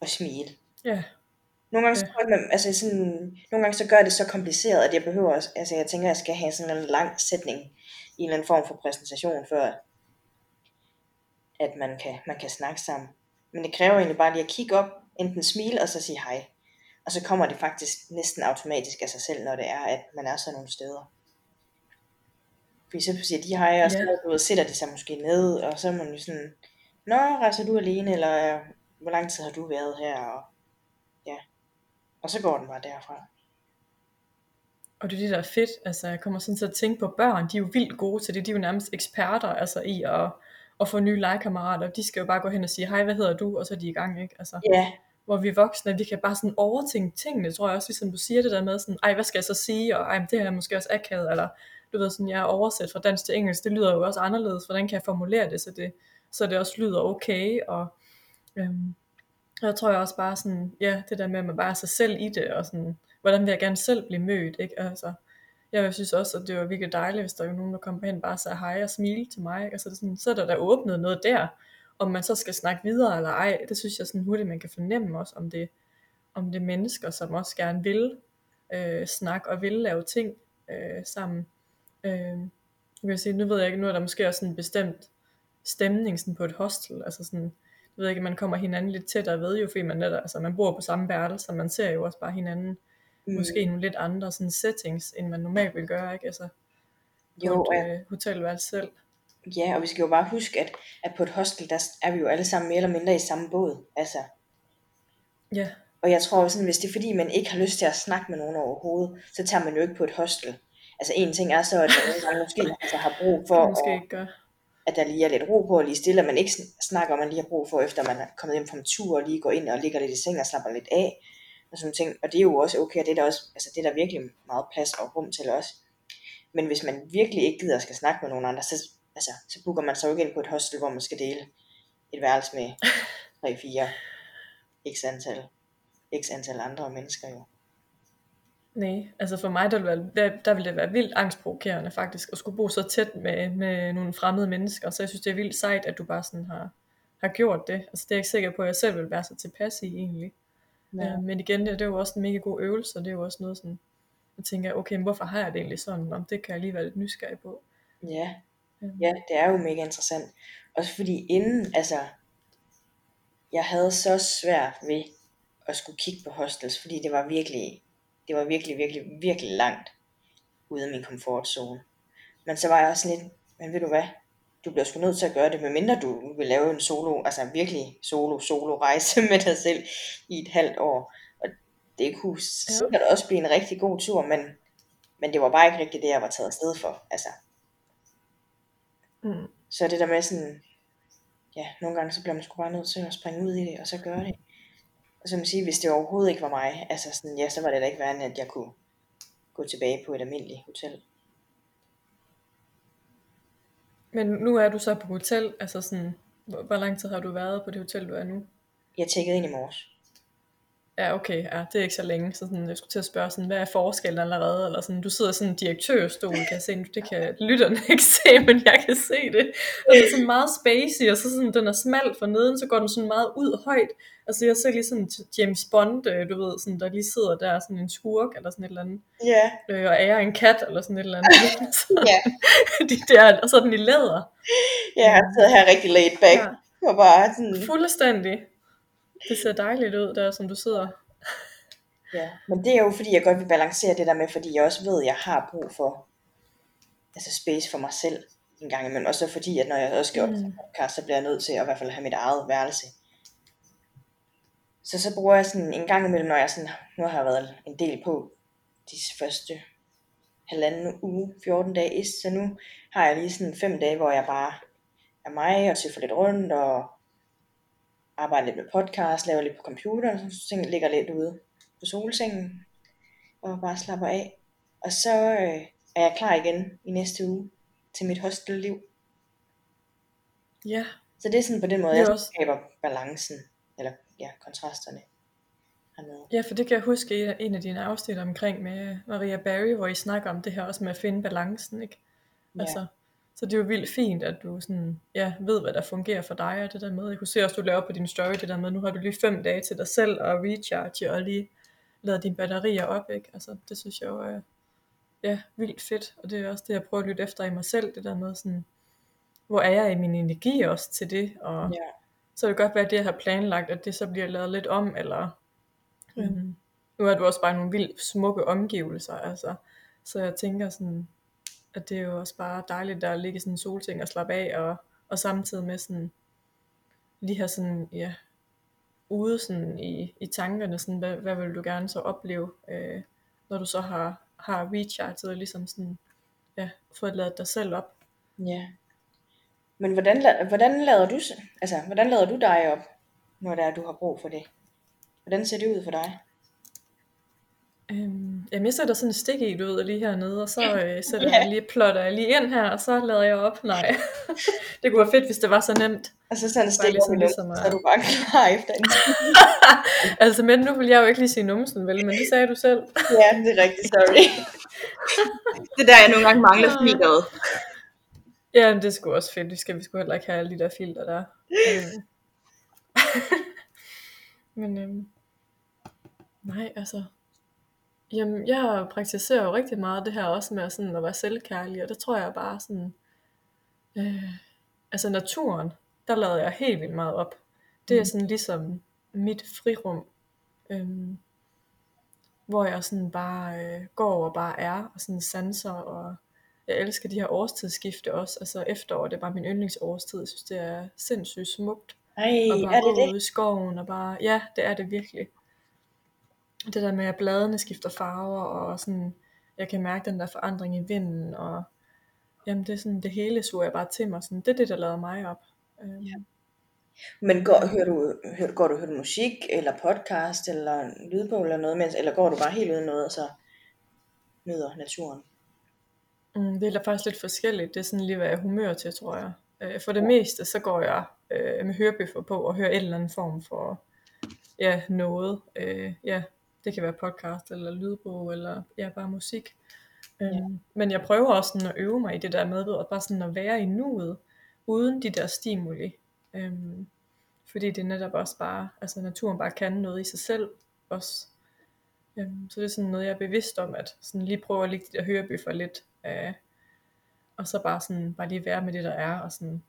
Og smile. Ja. Nogle gange, Ja. så, tror jeg, man, altså sådan, nogle gange så gør det så kompliceret, at jeg behøver altså jeg tænker, at jeg skal have sådan en lang sætning i en eller anden form for præsentation, før at man kan, man kan snakke sammen. Men det kræver egentlig bare lige at kigge op, enten smile og så sige hej. Og så kommer det faktisk næsten automatisk af sig selv, når det er, at man er sådan nogle steder. Fordi så siger de hej, og så du ved, sætter de sig måske ned, og så er man jo sådan, Nå, rejser du alene, eller øh, hvor lang tid har du været her? Og, ja. og så går den bare derfra. Og det er det, der er fedt. Altså, jeg kommer sådan til at tænke på børn. De er jo vildt gode til det. De er jo nærmest eksperter altså, i at, at få nye legekammerater. De skal jo bare gå hen og sige, hej, hvad hedder du? Og så er de i gang, ikke? Altså, Ja, hvor vi voksne, vi kan bare sådan overtænke tingene, tror jeg også, ligesom du siger det der med sådan, ej, hvad skal jeg så sige? Og ej, men det her er måske også akavet, eller du ved sådan, jeg er oversat fra dansk til engelsk, det lyder jo også anderledes, hvordan kan jeg formulere det, så det, så det også lyder okay, og øhm, og jeg tror jeg også bare sådan, ja, det der med, at man bare er sig selv i det, og sådan, hvordan vil jeg gerne selv blive mødt, ikke? Altså, jeg synes også, at det var virkelig dejligt, hvis der var nogen, der kom hen bare sagde hej og smile til mig, ikke? Og det er sådan, så er der der åbnet noget der, om man så skal snakke videre eller ej, det synes jeg sådan hurtigt, man kan fornemme også, om det, om det er mennesker, som også gerne vil øh, snakke og vil lave ting øh, sammen. Øh, jeg vil sige, nu ved jeg ikke, nu er der måske også sådan en bestemt stemning sådan på et hostel, altså sådan, jeg ved ikke, man kommer hinanden lidt tættere ved jo, fordi man, netop, altså, man bor på samme værelse, og man ser jo også bare hinanden, mm, måske i nogle lidt andre sådan settings, end man normalt vil gøre, ikke? Altså, jo, på et øh, hotelværelse selv. Ja, og vi skal jo bare huske, at, at på et hostel, der er vi jo alle sammen mere eller mindre i samme båd. Altså, Ja, og jeg tror sådan, hvis det er fordi, man ikke har lyst til at snakke med nogen overhovedet, så tager man jo ikke på et hostel. Altså en ting er så, at man måske [LAUGHS] altså, har brug for, måske at, ikke at der lige er lidt ro på, og lige stille, at man ikke sn- snakker om, man lige har brug for, efter man er kommet hjem fra en tur, og lige går ind og ligger lidt i seng og slapper lidt af. Og sådan ting. Og det er jo også okay, og det er der, også, altså, det er der virkelig meget plads og rum til også. Men hvis man virkelig ikke gider at skal snakke med nogen andre, så, altså, så booker man sig jo ikke ind på et hostel, hvor man skal dele et værelse med [LAUGHS] 3-4 x antal, x antal andre mennesker jo. Nej, altså for mig, der ville, være, der ville det være vildt angstprovokerende faktisk, at skulle bo så tæt med, med nogle fremmede mennesker, så jeg synes, det er vildt sejt, at du bare sådan har, har gjort det. Altså det er jeg ikke sikker på, at jeg selv vil være så tilpas i egentlig. Ja. Ja. men igen, det, det er jo også en mega god øvelse, og det er jo også noget sådan, jeg tænker, okay, men hvorfor har jeg det egentlig sådan? Om det kan jeg lige være lidt nysgerrig på. Ja, ja, det er jo mega interessant. Også fordi inden, altså, jeg havde så svært ved at skulle kigge på hostels, fordi det var virkelig, det var virkelig, virkelig, virkelig langt ude af min komfortzone. Men så var jeg også lidt, men ved du hvad, du bliver sgu nødt til at gøre det, medmindre du vil lave en solo, altså virkelig solo, solo rejse [LAUGHS] med dig selv i et halvt år. Og det kunne ja. sikkert også blive en rigtig god tur, men, men det var bare ikke rigtigt det, jeg var taget afsted for. Altså. Mm. Så det der med sådan, ja, nogle gange så bliver man sgu bare nødt til at springe ud i det, og så gøre det. Og så man sige, hvis det overhovedet ikke var mig, altså sådan, ja, så var det da ikke værende, at jeg kunne gå tilbage på et almindeligt hotel. Men nu er du så på hotel, altså sådan, hvor, hvor lang tid har du været på det hotel, du er nu? Jeg tjekkede ind i morges. Ja, okay, ja, det er ikke så længe, så sådan, jeg skulle til at spørge, sådan, hvad er forskellen allerede, eller sådan, du sidder sådan en direktørstol, kan jeg se, det kan lytterne [LAUGHS] ikke se, men jeg kan se det, og det er sådan meget spacey, og så sådan, den er smalt for neden, så går den sådan meget ud højt, altså jeg ser lige sådan James Bond, øh, du ved, sådan, der lige sidder der, sådan en skurk, eller sådan et eller andet, Ja, øh, og ærer en kat, eller sådan et eller andet, [LAUGHS] så, ja. [LAUGHS] de der, og så er den i læder, Jeg har siddet her rigtig laid back. Ja. Ja. Og bare sådan, fuldstændig, det ser dejligt ud der, som du sidder, ja. Men det er jo fordi, jeg godt vil balancere det der med, fordi jeg også ved, at jeg har brug for altså space for mig selv en gang imellem. Og så fordi, at når jeg også skal op til Mm. podcast, så bliver jeg nødt til at i hvert fald have mit eget værelse. Så så bruger jeg sådan en gang imellem, når jeg sådan, nu har jeg været en del på de første halvanden uge, 14 dage is, så nu har jeg lige sådan fem dage, hvor jeg bare er mig og tøffer lidt rundt og arbejder lidt med podcast, laver lidt på computer, og så ting ligger lidt ude på solsengen og bare slapper af. Og så øh, er jeg klar igen i næste uge til mit hostelliv. ja, Så det er sådan på den måde, jeg også- skaber balancen, eller ja, kontrasterne hernede. Ja, for det kan jeg huske en af dine afsnit omkring med Maria Barry, hvor I snakker om det her også med at finde balancen, ikke? Ja. Altså, så det er jo vildt fint, at du sådan, ja, ved, hvad der fungerer for dig, og det der med, jeg kunne se også, du laver på din story, det der med, nu har du lige fem dage til dig selv at recharge, og lige lade dine batterier op, ikke? Altså, det synes jeg jo er, ja, vildt fedt, og det er også det, jeg prøver at lytte efter i mig selv, det der med sådan, hvor er jeg i min energi også til det, og Ja. så kan det godt være, at det, jeg har planlagt, at det så bliver lavet lidt om, eller Mm. øhm, nu er du også bare nogle vildt smukke omgivelser, altså. Så jeg tænker sådan, at det er jo også bare dejligt at ligge i sådan en solting og slappe af, og, og samtidig med sådan, lige have sådan, ja, ude sådan i, i tankerne, sådan, hvad, hvad vil du gerne så opleve, øh, når du så har, har recharget og ligesom sådan, ja, fået lavet dig selv op. Ja. Men hvordan, hvordan lader du, altså, hvordan lader du dig op, når det er, du har brug for det? Hvordan ser det ud for dig? Øhm, jamen jeg sætter sådan en stik i, du ved, lige hernede, og så øh, sætter Ja. jeg lige, plotter jeg lige ind her, og så lader jeg op. Nej, [LAUGHS] det kunne være fedt, hvis det var så nemt. Altså sådan en stik ligesom- ligesom at- så er du bare klar efter en [LAUGHS] Altså, men nu vil jeg jo ikke lige sige numsen, vel, men det sagde du selv. Ja, det er rigtigt, sorry. [LAUGHS] det er der, jeg nogle gange mangler filteret. Ja, men det sgu også fedt. Vi skal, vi skulle heller ikke have alle de der filter der. Øhm. men øhm, nej, altså. Jamen, jeg praktiserer jo rigtig meget det her også med sådan at være selvkærlig, og det tror jeg bare sådan, øh, altså naturen, der lader jeg helt vildt meget op. Det er Mm. sådan ligesom mit frirum, øhm, hvor jeg sådan bare øh, går og bare er, og sådan sanser, og jeg elsker de her årstidsskifte også. Altså efterår, det er bare min yndlingsårstid. Jeg synes, det er sindssygt smukt. Ej, Og er bare det gå det? ud i skoven og bare, ja, det er det virkelig. Det der med, at bladene skifter farver, og sådan, jeg kan mærke den der forandring i vinden, og jamen det er sådan, det hele suger jeg bare til mig. Sådan, det er det, der lader mig op. Øhm, Ja. Men går, hører du, hører, går du hører du musik, eller podcast, eller lydbog, eller noget, mens, eller går du bare helt uden noget, og så nyder naturen? Mm, det er faktisk lidt forskelligt. Det er sådan lige, hvad jeg humør til, tror jeg. Øh, for det meste, så går jeg øh, med hørebøffer på og hører en eller anden form for ja, noget. Øh, ja, det kan være podcast eller lydbog eller ja, bare musik. Øhm, Men jeg prøver også sådan at øve mig i det der med, at bare sådan at være i nuet, uden de der stimuli. Øhm, fordi det er netop også bare, altså naturen bare kan noget i sig selv også. Øhm, så det er sådan noget, jeg er bevidst om, at sådan lige prøve at lægge de der hørebøffer lidt, øh, og så bare sådan, bare lige være med det der er, og sådan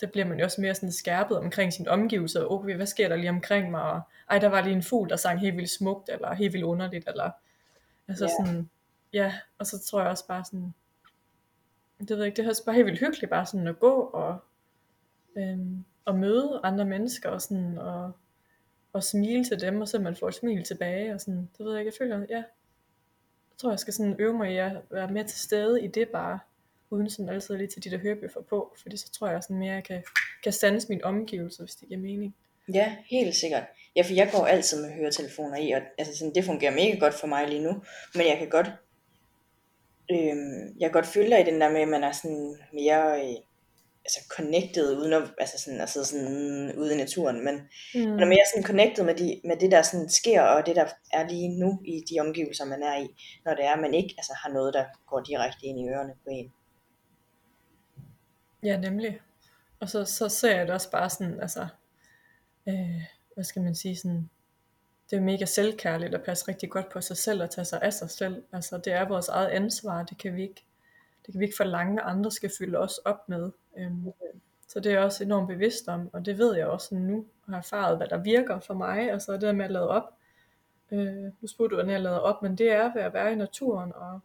det bliver man jo også mere sådan skærpet omkring sin omgivelser. Okay, hvad sker der lige omkring mig? Og, Ej, der var lige en fugl, der sang helt vildt smukt, eller helt vildt underligt, eller altså Ja. sådan, ja, og så tror jeg også bare sådan, det ved jeg ikke, det er også bare helt vildt hyggeligt, bare sådan at gå og, øhm, og møde andre mennesker, og sådan, og, og smile til dem, og så man får et smil tilbage, og sådan, det ved jeg ikke, jeg føler, ja, jeg tror, jeg skal sådan øve mig i at være mere til stede i det bare, uden sådan altid lige til de der hørebøffer på, fordi så tror jeg sådan mere, jeg kan, kan sanse min omgivelse, hvis det giver mening. Ja, helt sikkert. Ja, for jeg går altid med høretelefoner i, og altså sådan, det fungerer mega godt for mig lige nu. Men jeg kan godt, øhm, jeg kan godt følge dig i den der med, at man er sådan mere øh, altså connected, uden at, altså sådan, sidde sådan ude i naturen, men Mm. man er mere sådan connected med, de, med det, der sådan sker, og det, der er lige nu i de omgivelser, man er i, når det er, at man ikke altså, har noget, der går direkte ind i ørerne på en. Ja, nemlig. Og så, så ser jeg det også bare sådan, altså, øh, hvad skal man sige, sådan, det er mega selvkærligt at passe rigtig godt på sig selv og tage sig af sig selv. Altså, det er vores eget ansvar, det kan vi ikke, det kan vi ikke forlange, at andre skal fylde os op med. Øhm, så det er jeg også enormt bevidst om, og det ved jeg også nu, og har erfaret, hvad der virker for mig, altså det der med at lade op. Øh, nu spurgte du, hvordan jeg lader op, men det er ved at være i naturen, og,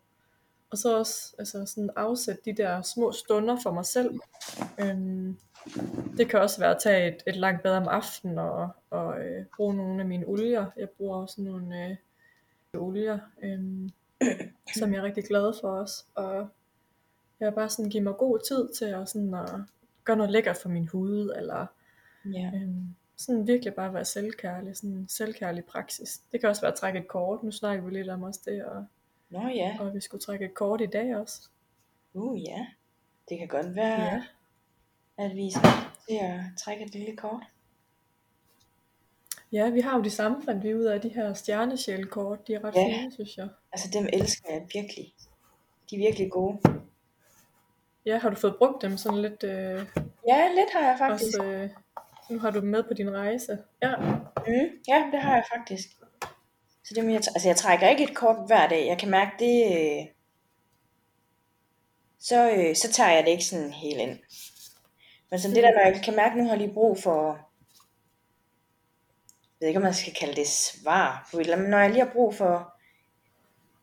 og så også altså sådan afsætte de der små stunder for mig selv. Øhm, det kan også være at tage et, et langt bad om aftenen og, og øh, bruge nogle af mine olier. Jeg bruger også nogle øh, olier, øh, [CLEARS THROAT] som jeg er rigtig glad for også. Og jeg bare sådan give mig god tid til at, sådan at gøre noget lækkert for min hud, eller Ja. øh, sådan virkelig bare være selvkærlig, sådan en selvkærlig praksis. Det kan også være at trække et kort, nu snakker vi lidt om også det, og, Nå ja, og vi skulle trække et kort i dag også. uh ja. Det kan godt være, Ja. at vi skal til at trække et lille kort. Ja, vi har jo de samme, fandt vi ud af, de her stjernesjælkort, de er ret Ja. fine, synes jeg. Altså dem elsker jeg virkelig. De er virkelig gode. Ja, har du fået brugt dem sådan lidt, øh, Ja, lidt har jeg faktisk. også, øh, nu har du dem med på din rejse. Ja, Mm, ja, det har jeg faktisk. Så det, jeg, altså jeg trækker ikke et kort hver dag. Jeg kan mærke det, øh, så, øh, så tager jeg det ikke sådan helt ind. Men sådan det der, når jeg kan mærke, nu har jeg lige brug for, jeg ved ikke, om man skal kalde det svar på et eller andet, men når jeg lige har brug for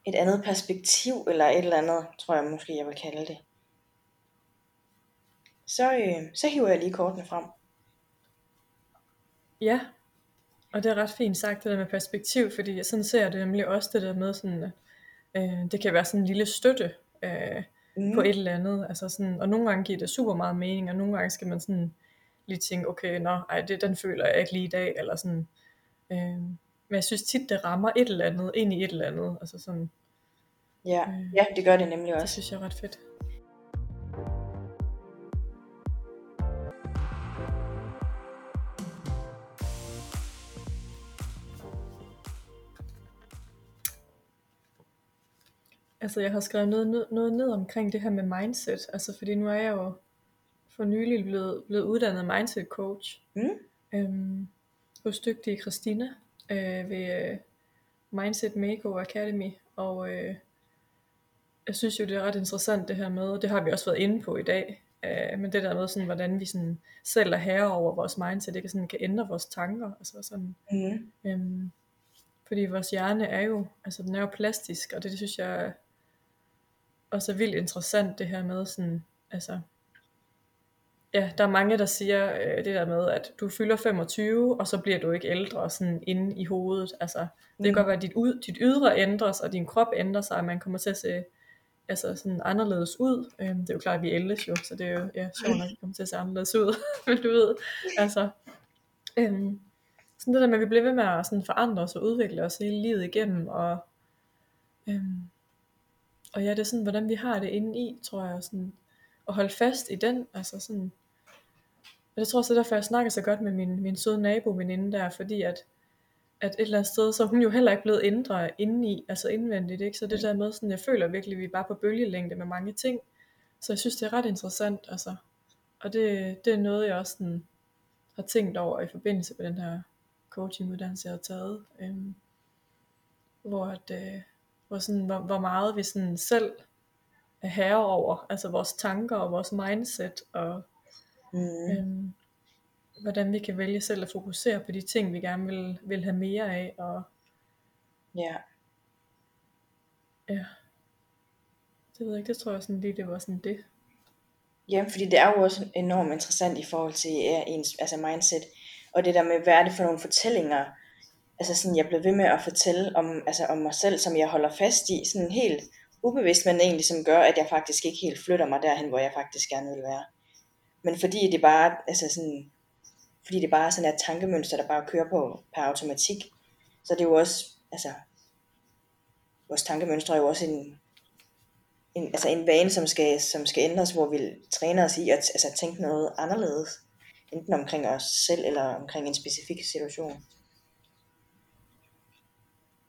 et andet perspektiv, eller et eller andet, tror jeg måske, jeg vil kalde det, så, øh, så hiver jeg lige kortene frem. ja. Og det er ret fint sagt, det der med perspektiv, fordi sådan ser jeg det nemlig også, det der med sådan, øh, det kan være sådan en lille støtte øh, Mm. på et eller andet. Altså sådan, og nogle gange giver det super meget mening, og nogle gange skal man sådan lige tænke, okay, nå, ej, det, den føler jeg ikke lige i dag, eller sådan. Øh, men jeg synes tit, det rammer et eller andet ind i et eller andet. Altså sådan, Ja, Øh, ja, det gør det nemlig det også. synes jeg er ret fedt. Altså jeg har skrevet noget, ned- noget ned omkring det her med mindset, altså fordi nu er jeg jo for nylig blevet, blevet uddannet mindset coach Mm. øhm, hos dygtige Christina øh, ved øh, Mindset Makeover Academy, og øh, jeg synes jo det er ret interessant det her med, det har vi også været inde på i dag, øh, men det der med sådan, hvordan vi sådan selv er herre over vores mindset, det kan, sådan, kan ændre vores tanker, altså sådan, Mm. Øhm, fordi vores hjerne er jo, altså den er jo plastisk, og det, det synes jeg også er vildt interessant, det her med sådan, altså, ja, der er mange, der siger øh, det der med, at du fylder 25, og så bliver du ikke ældre sådan inde i hovedet, altså, det kan Mm. godt være, at dit, ud, dit ydre ændres, og din krop ændrer sig, og man kommer til at se altså sådan anderledes ud. Øhm, det er jo klart, at vi ældes jo, så det er jo ja, sjovt at komme til at se anderledes ud, [LAUGHS] men du ved, altså, øhm, sådan det der med, at vi bliver ved med at sådan forandre os og udvikle os hele livet igennem, og, øhm, og ja, det er sådan, hvordan vi har det inde i, tror jeg, sådan, at holde fast i den, altså sådan, og det tror jeg også, det er derfor, jeg snakker så godt med min, min søde naboveninde der, fordi at, at et eller andet sted, så er hun jo heller ikke blevet ændret indeni, altså indvendigt, ikke? Så det der med sådan, jeg føler virkelig, at vi er bare på bølgelængde med mange ting, så jeg synes, det er ret interessant, altså, og det, det er noget, jeg også sådan, har tænkt over i forbindelse med den her coachinguddannelse, jeg har taget, øhm, hvor, at, øh, hvor, sådan, hvor, hvor meget vi sådan selv er herre over, altså vores tanker og vores mindset, og Mm. Øhm, hvordan vi kan vælge selv at fokusere på de ting, vi gerne vil, vil have mere af, og Ja. ja, det ved jeg ikke, det tror jeg sådan lige, det var sådan det. Ja, fordi det er jo også enormt interessant i forhold til ja, ens altså mindset. Og det der med, hvad er det for nogle fortællinger, altså sådan, jeg blev ved med at fortælle om, altså om mig selv, som jeg holder fast i, sådan helt ubevidst, men egentlig som gør, at jeg faktisk ikke helt flytter mig derhen, hvor jeg faktisk gerne vil være. Men fordi det bare, altså sådan, fordi det bare er sådan et tankemønster, der bare kører på per automatik, så det er jo også, altså, vores tankemønstre er jo også en, en, altså en vane, som skal, som skal ændres, hvor vi træner os i at altså, tænke noget anderledes, enten omkring os selv, eller omkring en specifik situation.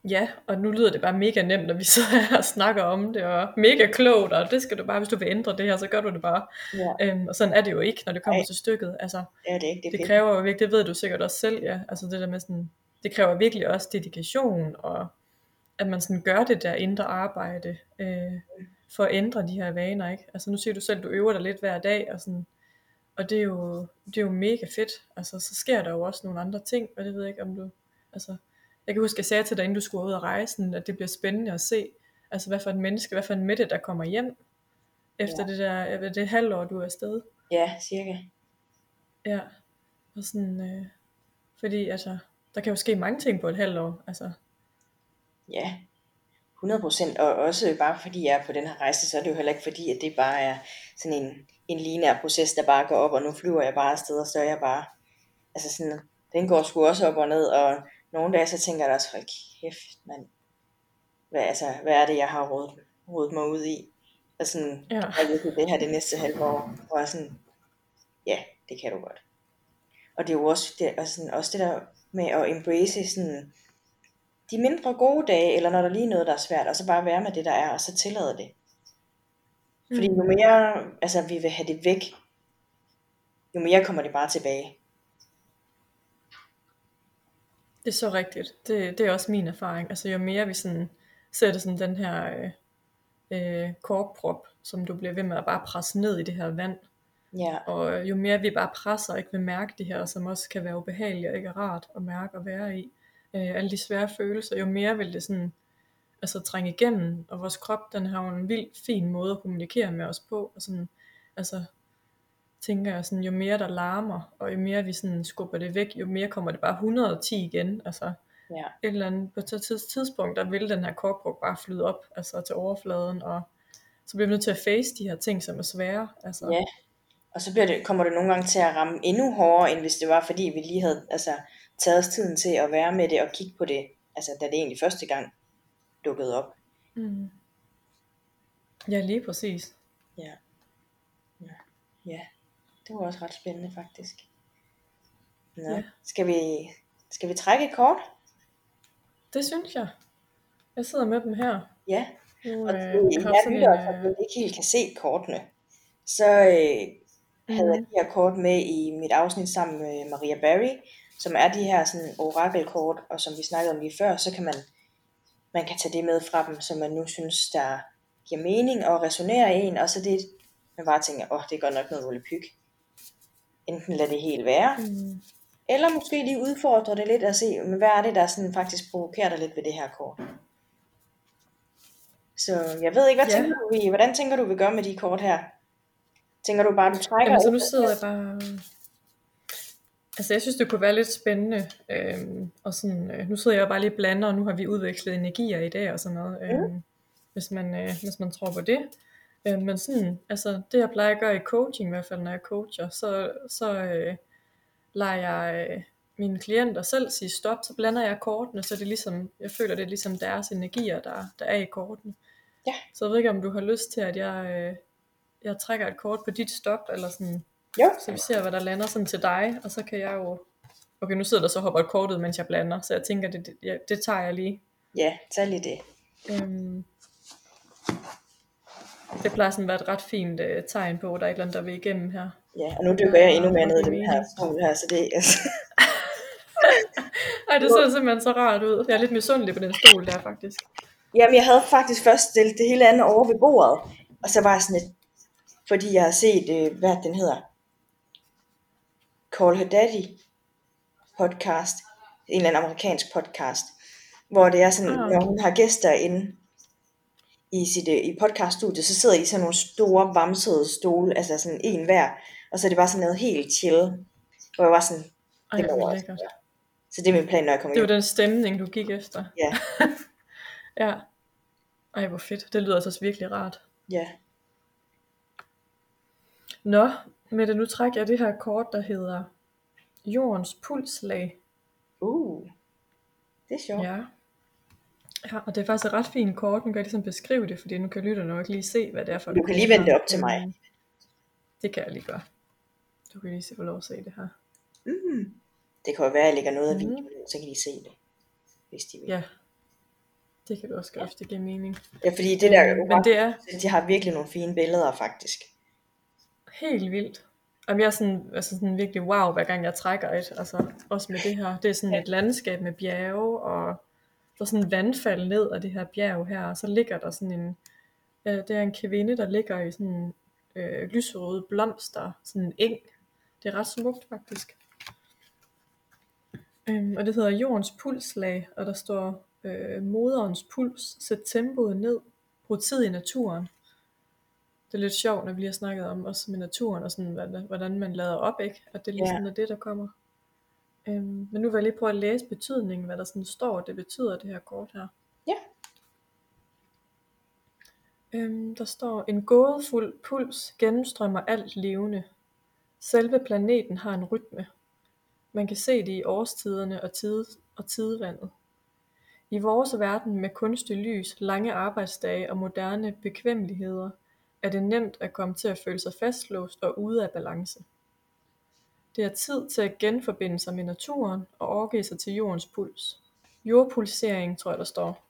Ja, og nu lyder det bare mega nemt, når vi sidder her og snakker om det, og mega klogt, og det skal du bare, hvis du vil ændre det her, så gør du det bare. Ja, Øhm, og sådan er det jo ikke, når det kommer Nej. til stykket. Altså, det er ikke. Det, det kræver jo virkelig, det ved du sikkert også selv, ja. Altså det der med sådan, det kræver virkelig også dedikation, og at man sådan gør det der indre arbejde, øh, for at ændre de her vaner, ikke? Altså nu siger du selv, du øver dig lidt hver dag, og sådan, og det er jo, det er jo mega fedt. Altså så sker der jo også nogle andre ting, og det ved jeg ikke, om du, altså, jeg kan huske, jeg sagde til dig, inden du skulle ud og rejse, at det bliver spændende at se, altså hvad for en menneske, hvad for en Mette, der kommer hjem, efter Ja. det der, det halvår, du er afsted. Ja, cirka. Ja, og sådan, øh, fordi altså, der kan jo ske mange ting på et halvt år, altså, Ja, 100%. Og også bare fordi jeg er på den her rejse, så er det jo heller ikke fordi, at det bare er sådan en, en lineær proces, der bare går op, og nu flyver jeg bare afsted, og så er jeg bare, altså sådan, den går sgu også op og ned, og nogle dage, så tænker jeg da også, hold kæft, mand, hvad, altså, hvad er det, jeg har rodet, rodet mig ud i? Og sådan, Ja. jeg virkelig det her det næste halve år? Og jeg sådan, ja, det kan du godt. Og det er jo også det, og sådan, også det der med at embrace sådan, de mindre gode dage, eller når der lige er noget, der er svært, og så bare være med det, der er, og så tillade det. Fordi jo mere altså, vi vil have det væk, jo mere kommer det bare tilbage. Det er så rigtigt. Det, det er også min erfaring. Altså jo mere vi sådan sætter sådan den her øh, øh, korkprop, som du bliver ved med at bare presse ned i det her vand, Ja, og jo mere vi bare presser og ikke vil mærke det her, som også kan være ubehageligt og ikke er rart at mærke og være i, øh, alle de svære følelser, jo mere vil det sådan altså trænge igennem, og vores krop, den har jo en vild fin måde at kommunikere med os på, og sådan, altså tænker jeg sådan, jo mere der larmer, og jo mere vi sådan skubber det væk, jo mere kommer det bare 110 igen, altså ja, et eller andet, på et tids- tidspunkt, der vil den her korkbrug bare flyde op, altså til overfladen, og så bliver vi nødt til at face de her ting, som er svære, altså, ja. Og så bliver det, kommer det nogle gange til at ramme endnu hårdere, end hvis det var, fordi vi lige havde altså, taget os tiden til at være med det og kigge på det, altså da det egentlig første gang dukkede op. Mm. Ja, lige præcis. Ja. Ja, ja. Det var også ret spændende faktisk. Nå, Ja. skal, vi, skal vi trække et kort? Det synes jeg. Jeg sidder med dem her. Ja, Nu, Og øh, jeg sådan lyttere, en, som øh, ikke helt kan se kortene, så øh, havde jeg Mhm. de her kort med i mit afsnit sammen med Maria Barry, som er de her sådan orakelkort, og som vi snakkede om lige før, så kan man, man kan tage det med fra dem, som man nu synes, der giver mening og resonerer en, og så det, man bare tænker, åh, oh, det er godt nok noget volapyk. Enten lad det helt være, mm, eller måske lige udfordre det lidt og se, men hvad er det, der sådan faktisk provokerer dig lidt ved det her kort. Så jeg ved ikke, hvad Ja. tænker du, vi, hvordan tænker du, vi gør med de kort her? Tænker du bare, du trækker? Jamen, så nu sidder jeg bare... Altså, jeg synes, det kunne være lidt spændende. Øhm, og sådan, øh, nu sidder jeg bare lige blander, og nu har vi udvekslet energier i dag og sådan noget. Øhm, hvis, man, øh, hvis man tror på det. Øh, men sådan, altså, det jeg plejer at gøre i coaching, i hvert fald når jeg coacher, så, så øh, lader jeg øh, mine klienter selv sige stop, så blander jeg kortene, så det ligesom, jeg føler, det er ligesom deres energier, der, der er i kortene. Ja. Så jeg ved ikke, om du har lyst til, at jeg, øh, jeg trækker et kort på dit stop, eller sådan, Jo, så vi ser, hvad der lander sådan til dig, og så kan jeg jo... Okay, nu sidder der så hopper et kort ud, mens jeg blander, så jeg tænker, det, det, det tager jeg lige. ja, tag lige det. Øhm, det plejer sådan at være et ret fint uh, tegn på, at der er et eller andet, der vil igennem her. Ja, og nu dykker jeg endnu mere ned i den her stol her, så det altså, Ej, det ser simpelthen så rart ud. Jeg er lidt misundelig på den stol der, faktisk. Jamen, jeg havde faktisk først stillet det hele andet over ved bordet, og så var jeg sådan lidt, fordi jeg har set, øh, hvad den hedder, Call Her Daddy podcast, en eller anden amerikansk podcast, hvor det er sådan, Ah, når okay. hun har gæster inde i sit øh, i podcaststudiet, så sidder I sådan nogle store, vamsede stole, altså sådan en hver, og så er det bare sådan noget helt chill, hvor jeg var sådan, Ej, det må jeg lækkert. gøre. Så det er min plan, når jeg kommer Det var hjem. den stemning, du gik efter. Ja, [LAUGHS] Ja. Ej, hvor fedt. Det lyder altså virkelig rart. ja. Nå, Mette, nu trækker jeg det her kort, der hedder Jordens pulslag. Uh, det er sjovt. Ja. Ja, og det er faktisk et ret fint kort. Nu kan jeg ligesom beskrive det, fordi nu kan lytterne nok lige se, hvad det er for Du kan lige vende det op til mig. Det kan jeg lige gøre. Du kan lige se, få lov at se det her. Mm. Det kan jo være, at jeg lægger noget af Mhm. videoen, ind, så kan de se det, hvis de vil. Ja, det kan du også gøre, hvis det giver mening. Ja, fordi det der, Øhm, men det er de har virkelig nogle fine billeder, faktisk. helt vildt. Jamen, jeg er sådan, altså sådan virkelig wow, hver gang jeg trækker et. Altså, også med det her. Det er sådan et landskab med bjerge, og der er sådan en vandfald ned af det her bjerg her, og så ligger der sådan en, øh, det er en kvinde, der ligger i sådan øh, lyserøde blomster, sådan en eng. Det er ret smukt faktisk. Øhm, og det hedder jordens pulslag, og der står øh, moderens puls, sæt tempoet ned, brug tid i naturen. Det er lidt sjovt, når vi lige har snakket om også med naturen, og sådan, hvordan, man lader op, ikke? At det lige Ja. sådan er det, der kommer. Øhm, men nu vil jeg lige prøve at læse betydningen, hvad der sådan står, det betyder det her kort her. Ja. Øhm, der står, en gådefuld puls gennemstrømmer alt levende. Selve planeten har en rytme. Man kan se det i årstiderne og, tid, og tidevandet. I vores verden med kunstig lys, lange arbejdsdage og moderne bekvemmeligheder, er det nemt at komme til at føle sig fastlåst og ude af balance. Det er tid til at genforbinde sig med naturen og overgive sig til jordens puls. Jordpulsering, tror jeg der står,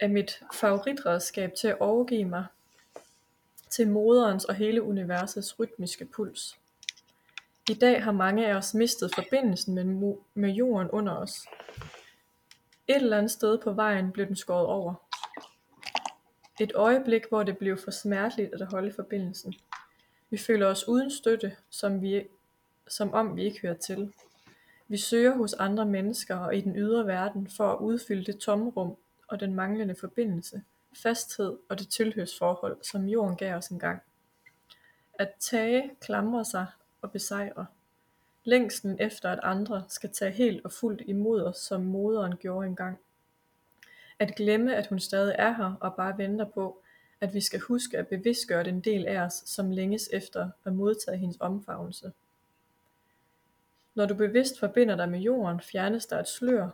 er mit favoritredskab til at overgive mig til moderens og hele universets rytmiske puls. I dag har mange af os mistet forbindelsen med, med jorden under os. Et eller andet sted på vejen blev den skåret over. Et øjeblik, hvor det blev for smerteligt at holde forbindelsen. Vi føler os uden støtte, som, vi, som om vi ikke hører til. Vi søger hos andre mennesker og i den ydre verden for at udfylde det tomrum og den manglende forbindelse, fasthed og det tilhørsforhold, som jorden gav os engang. At tage, klamre sig og besejre. Længslen efter at andre skal tage helt og fuldt imod os, som moderen gjorde engang. At glemme, at hun stadig er her og bare venter på, at vi skal huske at bevidstgøre den del af os, som længes efter at modtage hendes omfavnelse. Når du bevidst forbinder dig med jorden, fjernes der et slør,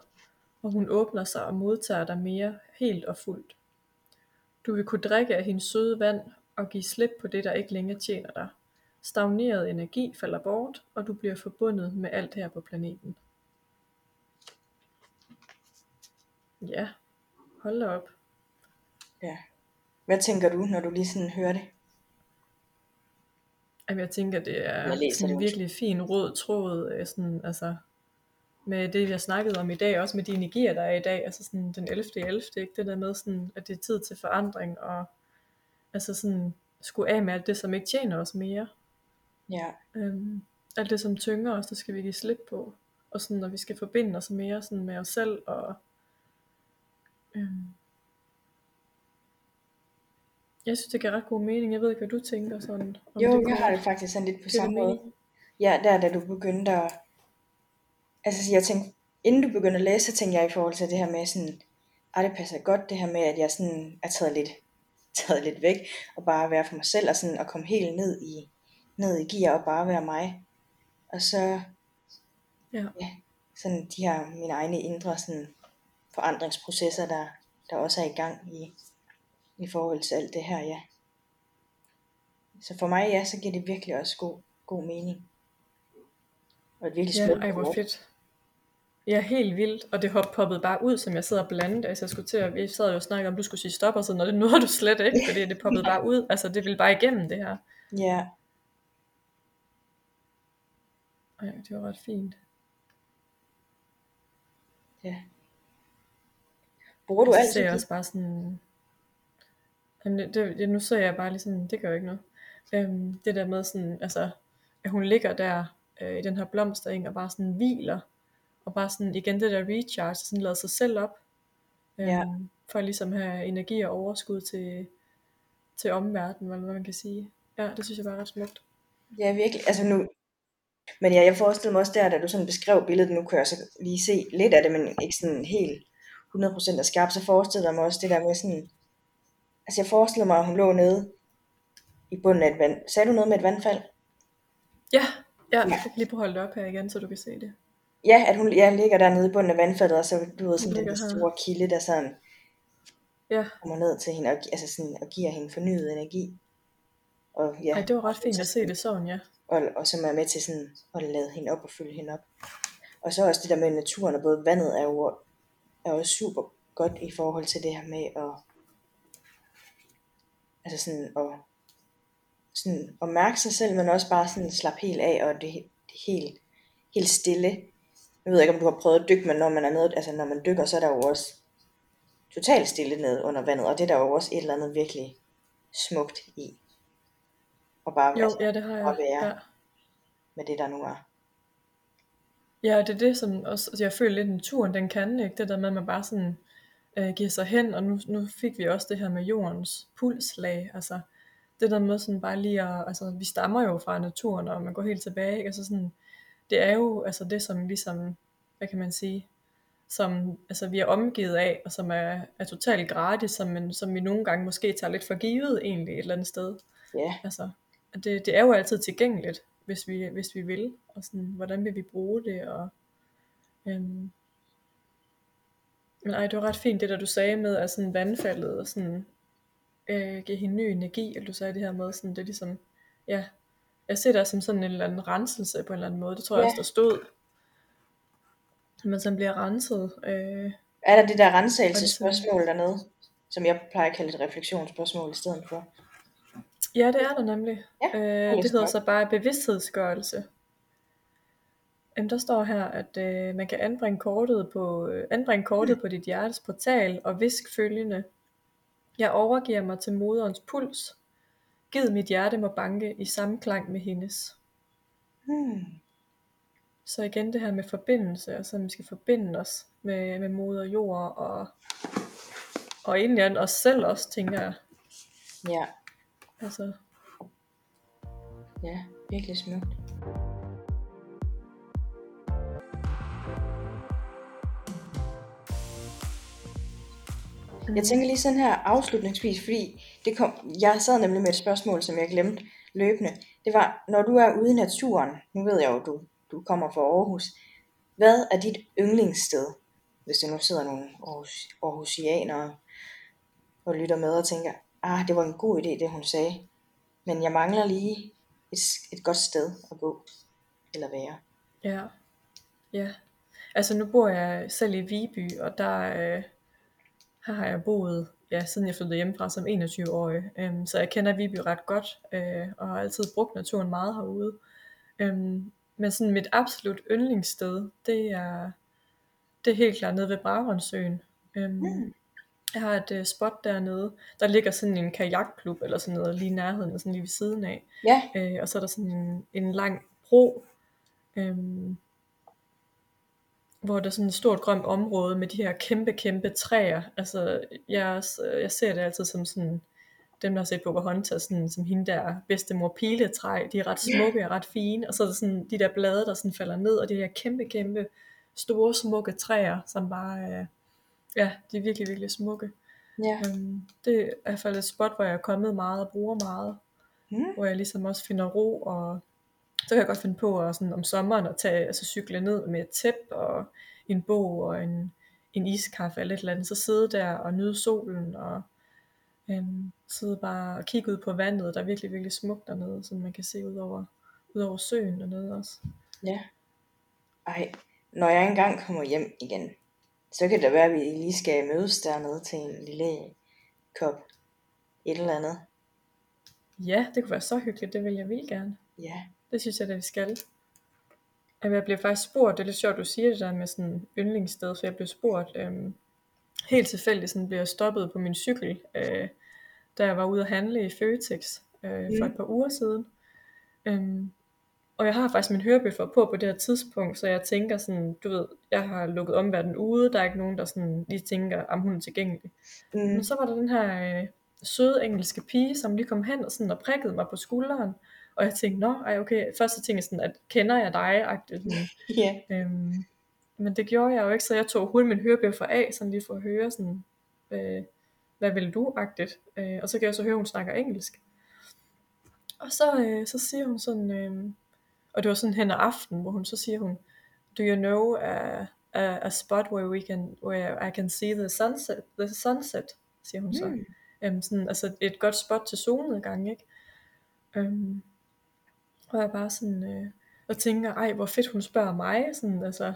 og hun åbner sig og modtager dig mere helt og fuldt. Du vil kunne drikke af hendes søde vand og give slip på det, der ikke længere tjener dig. Stagneret energi falder bort, og du bliver forbundet med alt her på planeten. Ja, hold da op. Ja. Hvad tænker du, når du lige sådan hører det? Jamen, jeg tænker, det er Jeg sådan en virkelig fin rød tråd, øh, sådan, altså, med det, vi har snakket om i dag, også med de energier, der er i dag, altså sådan den 11. 11. Ikke? Det der med, sådan, at det er tid til forandring, og altså sådan, skulle af med alt det, som ikke tjener os mere. Ja. Øhm, alt det, som tynger os, det skal vi give slip på. Og sådan, når vi skal forbinde os mere sådan med os selv, og øhm, jeg synes, det giver ret god mening. Jeg ved ikke, hvad du tænker sådan. Om Jo, det jeg har det faktisk sådan lidt på samme måde. mening? Ja, der da du begyndte at... Altså, jeg tænkte, inden du begyndte at læse, så tænkte jeg i forhold til det her med sådan, ej, det passer godt, det her med, at jeg sådan er taget lidt, taget lidt væk, og bare være for mig selv, og sådan at komme helt ned i, ned i gear, og bare være mig. Og så, Ja. ja, sådan de her mine egne indre sådan forandringsprocesser, der, der også er i gang i, i forhold til alt det her, ja. Så for mig, ja, så giver det virkelig også god, god mening. Og et virkelig Ja, smukt ej hvor fedt. Ja, helt vildt. Og det hop poppede bare ud, som jeg sidder blandet. Altså jeg skulle til at, vi sad jo og snakkede om, du skulle sige stop, og sådan, og det nåede du slet ikke, fordi det poppede bare ud. Altså det ville bare igennem det her. Ja, Ej, det var ret fint. ja. Bruger du Og altid ser jeg det? også bare sådan... Jamen, det, det, nu ser jeg bare lige sådan, det gør jo ikke noget. Øhm, det der med sådan, altså, at hun ligger der øh, i den her blomstereng og bare sådan hviler, og bare sådan igen det der recharge, sådan lader sig selv op, øh, Ja. for at ligesom have energi og overskud til, til omverdenen, eller hvad man kan sige. Ja, det synes jeg bare er ret smukt. Ja, virkelig. Altså nu, men ja, jeg forestillede mig også der, da du sådan beskrev billedet, nu kan jeg så lige se lidt af det, men ikke sådan helt 100% er skarp, så forestillede jeg mig også det der med sådan, altså jeg forestillede mig, at hun lå nede i bunden af et vand. Sagde du noget med et vandfald? Ja, ja, jeg kan lige at holde op her igen, så du kan se det. Ja, at hun ja, ligger dernede i bunden af vandfaldet, og så du ved sådan den der her. store kilde, der sådan Ja, kommer ned til hende, og, altså sådan, og giver hende fornyet energi. Og, ja, Ej, det var ret fint at se det sådan, ja. og, og som er med til sådan at lade hende op og fylde hende op. Og så også det der med naturen, og både vandet er jo er også super godt i forhold til det her med at, altså sådan at, sådan at mærke sig selv, men også bare sådan slappe helt af, og det, det er helt, helt stille. Jeg ved ikke, om du har prøvet at dykke, men når man er nede, altså når man dykker, så er der jo også totalt stille nede under vandet, og det er der jo også et eller andet virkelig smukt i. Og bare Jo, altså, ja, det har at jeg. være Ja. med det, der nu er. Ja, det er det, som også, altså jeg føler lidt, naturen den kan, ikke? Det der med, at man bare sådan øh, giver sig hen, og nu, nu fik vi også det her med jordens pulslag, altså det der med sådan bare lige at, altså vi stammer jo fra naturen, og man går helt tilbage, ikke? Altså sådan, det er jo altså det, som ligesom, hvad kan man sige, som altså, vi er omgivet af, og som er, er totalt gratis, som, men, som vi nogle gange måske tager lidt for givet egentlig et eller andet sted. Ja, Altså, det, det er jo altid tilgængeligt, hvis vi, hvis vi vil, og sådan, hvordan vil vi bruge det, og øhm, men ej, det var ret fint det der du sagde med, at sådan vandfaldet, og sådan, øh, give hende ny energi, eller du sagde det her med, sådan, det er ligesom, ja, jeg ser det som sådan en eller anden renselse på en eller anden måde, det tror jeg Ja. også, der stod, men som bliver renset, øh, er der det der rensagelsesspørgsmål dernede, som jeg plejer at kalde et refleksionsspørgsmål i stedet for? Ja, det er der nemlig. Ja, øh, det hedder så bare bevidsthedsgørelse. Jamen, der står her, at øh, man kan anbringe kortet, på, øh, anbringe kortet på dit hjertes portal og visk følgende. Jeg overgiver mig til moderens puls. Gid mit hjerte må banke i samklang med hendes. Hmm. Så igen det her med forbindelse, altså vi skal forbinde os med, med moder jord og, og egentlig os selv også, tænker jeg. Ja, Altså, ja, virkelig smukt. Jeg tænker lige sådan her afslutningsvis, fordi det kom, jeg sad nemlig med et spørgsmål, som jeg glemte løbende. Det var, når du er ude i naturen, nu ved jeg jo, du, du kommer fra Aarhus, hvad er dit yndlingssted, hvis der nu sidder nogle Aarhus, Aarhusianere og lytter med og tænker, ah, det var en god idé, det hun sagde, men jeg mangler lige et, et godt sted at gå eller være. Ja, ja. Altså nu bor jeg selv i Viby, og der øh, her har jeg boet, ja, siden jeg flyttede hjemmefra som 21-årig. Øhm, så jeg kender Viby ret godt, øh, og har altid brugt naturen meget herude. Øhm, men sådan mit absolut yndlingssted, det er, det er helt klart nede ved Brabrandssøen. Øhm, Mm. Jeg har et øh, spot dernede. Der ligger sådan en kajakklub eller sådan noget lige i nærheden, sådan lige ved siden af. Ja, Øh, og så er der sådan en, en lang bro, øhm, hvor der er sådan et stort grønt område med de her kæmpe, kæmpe træer. Altså, jeg, jeg ser det altid som sådan, dem der har set Pocahontas, sådan, som hende der bedstemor piletræ, de er ret smukke og ret fine, og så er der sådan de der blade, der sådan falder ned, og de her kæmpe, kæmpe, store, smukke træer, som bare, øh, ja, de er virkelig, virkelig smukke. ja. Øhm, det er i hvert fald et spot, hvor jeg er kommet meget og bruger meget Mm. hvor jeg ligesom også finder ro, og så kan jeg godt finde på at sådan om sommeren at tage, altså cykle ned med et tæp og en bog og en, en iskaffe eller et eller andet, så sidde der og nyde solen og øhm, sidde bare og kigge ud på vandet, der er virkelig, virkelig smukt dernede, så man kan se ud over, ud over søen dernede også. Ja. Ej, når jeg engang kommer hjem igen, så kan det være, at vi lige skal mødes dernede til en lille kop et eller andet. Ja, det kunne være så hyggeligt, det vil jeg vildt gerne. Ja, Det synes jeg, at vi skal. Jamen, Jeg bliver faktisk spurgt, det er lidt sjovt, du siger det der med sådan yndlingssted, for jeg blev spurgt, øhm, helt tilfældigt sådan blev jeg stoppet på min cykel, øh, da jeg var ude at handle i Føtex øh, for Mm. et par uger siden. Øhm, Og jeg har faktisk min hørebøffer på på det her tidspunkt, så jeg tænker sådan, du ved, jeg har lukket omverdenen ude, der er ikke nogen, der sådan lige tænker, om hun er tilgængelig. Mm. Men så var der den her øh, søde engelske pige, som lige kom hen og, sådan, og prikkede mig på skulderen. Og jeg tænkte, nå, ej, okay. Først så tænkte jeg sådan, at kender jeg dig? Agtigt, sådan. [LAUGHS] Ja. Øhm, men det gjorde jeg jo ikke, så jeg tog hurtigt min hørebøffer af, sådan lige for at høre sådan, øh, hvad vil du? Agtigt. Øh, og så kan jeg så høre, at hun snakker engelsk. Og så, øh, så siger hun sådan, øh, og det var sådan hen ad aften, hvor hun så siger hun, do you know a, a, a spot where we can, where I can see the sunset, the sunset, siger hun så. Mm. Øhm, sådan, altså et godt spot til solnedgang, ikke? Øhm, og jeg er bare sådan, øh, og tænker, ej, hvor fedt hun spørger mig, sådan, altså,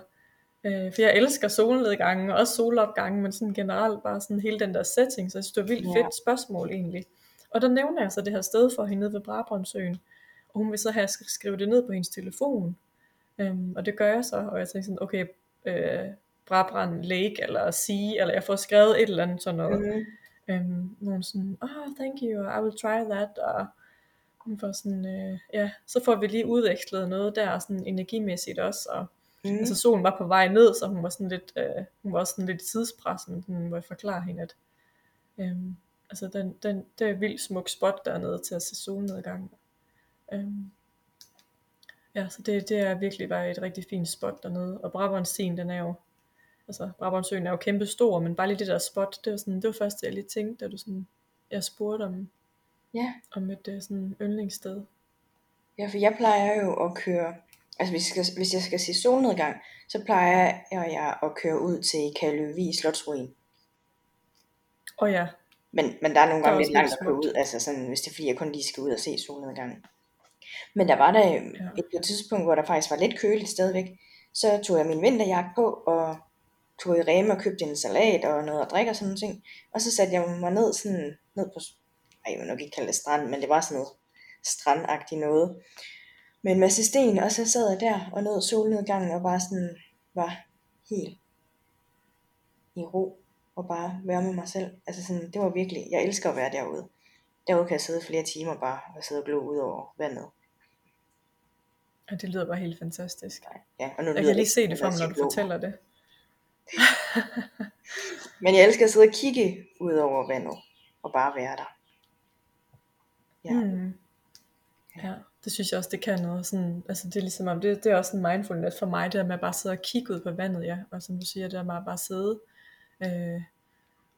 øh, for jeg elsker solnedgangen, og også solopgangen, men sådan generelt bare sådan hele den der setting, så jeg synes, det var vildt Ja. fedt spørgsmål egentlig. Og der nævner jeg så det her sted for hende nede ved Brabrøndsøen, og hun vil så have, skrive det ned på hendes telefon, øhm, og det gør jeg så, og jeg tænker sådan, okay, øh, Brabrand Lake, eller Sea, eller jeg får skrevet et eller andet sådan noget, Mm. Øhm, nogen sådan, oh, thank you, I will try that, og hun får sådan, øh, ja, så får vi lige udvekslet noget der, sådan energimæssigt også, og Mm. altså solen var på vej ned, så hun var sådan lidt, øh, hun var også sådan lidt i tidspressen, sådan, hvor jeg forklarer hende, at øhm, altså den, den, det er et vildt smuk spot dernede til at se solnedgang. Øhm, ja, så det, det er virkelig bare et rigtig fint spot dernede, og Brabrandstien, den er jo, altså Brabrandssøen er jo kæmpe stor, men bare lige det der spot, det var sådan, det var først det, jeg lige tænkte, da du sådan, jeg spurgte om, Ja. om et øh, sådan yndlingssted. Ja, for jeg plejer jo at køre, altså hvis jeg skal, hvis jeg skal se solnedgang, så plejer jeg at køre ud til Kaløvi Slotsruin. Og ja, Men, men der er nogle gange lidt langt at smukt. ud, altså sådan, hvis det er fordi, jeg kun lige skal ud og se solnedgangen. Men der var der Ja. et, tidspunkt, hvor der faktisk var lidt køligt stadigvæk. Så tog jeg min vinterjakke på, og tog i Rema og købte en salat og noget at drikke og sådan nogle ting. Og så satte jeg mig ned sådan, ned på, ej, jeg vil nok ikke kalde det strand, men det var sådan noget strandagtigt noget. Med en masse sten, og så sad jeg der og nød solnedgangen og bare sådan var helt i ro og bare være med mig selv. Altså sådan, det var virkelig, jeg elsker at være derude. Derude kan jeg sidde flere timer bare og sidde og glo ud over vandet. ja, det lyder bare helt fantastisk. Ja, og nu Jeg kan lige se det for mig, når du fortæller det. [LAUGHS] Men jeg elsker at sidde og kigge ud over vandet og bare være der. Ja. Mm. Ja, det synes jeg også, det kan noget. Sådan, altså det er ligesom om, det, det er også en mindfulness for mig, det der med at bare sidde og kigge ud på vandet, ja. Og som du siger, det der med at bare sidde øh,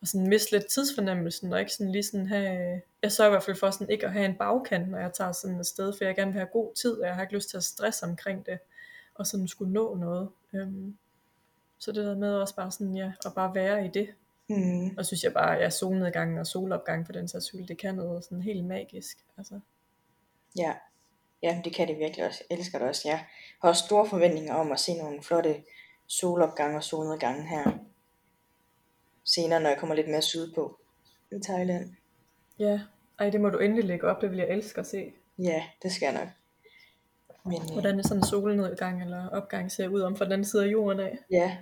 og sådan miste lidt tidsfornemmelsen, og ikke sådan lige sådan have, jeg sørger i hvert fald for sådan ikke at have en bagkant, når jeg tager sådan et sted, for jeg gerne vil have god tid, og jeg har ikke lyst til at stresse omkring det, og sådan skulle nå noget. Øhm, så det der med også bare sådan, ja, at bare være i det, Mm. og synes jeg bare, at ja, solnedgangen og solopgang for den sags skyld, det kan noget sådan helt magisk. Altså. Ja. ja, det kan det virkelig også. Jeg elsker det også. Jeg har også store forventninger om at se nogle flotte solopgange og solnedgange her senere, når jeg kommer lidt mere sydpå i Thailand. Ja, ej, det må du endelig lægge op, det vil jeg elske at se. Ja, det skal jeg nok. Men øh, Hvordan er sådan en solnedgang eller opgang ser ud om fra den anden side af jorden af. ja,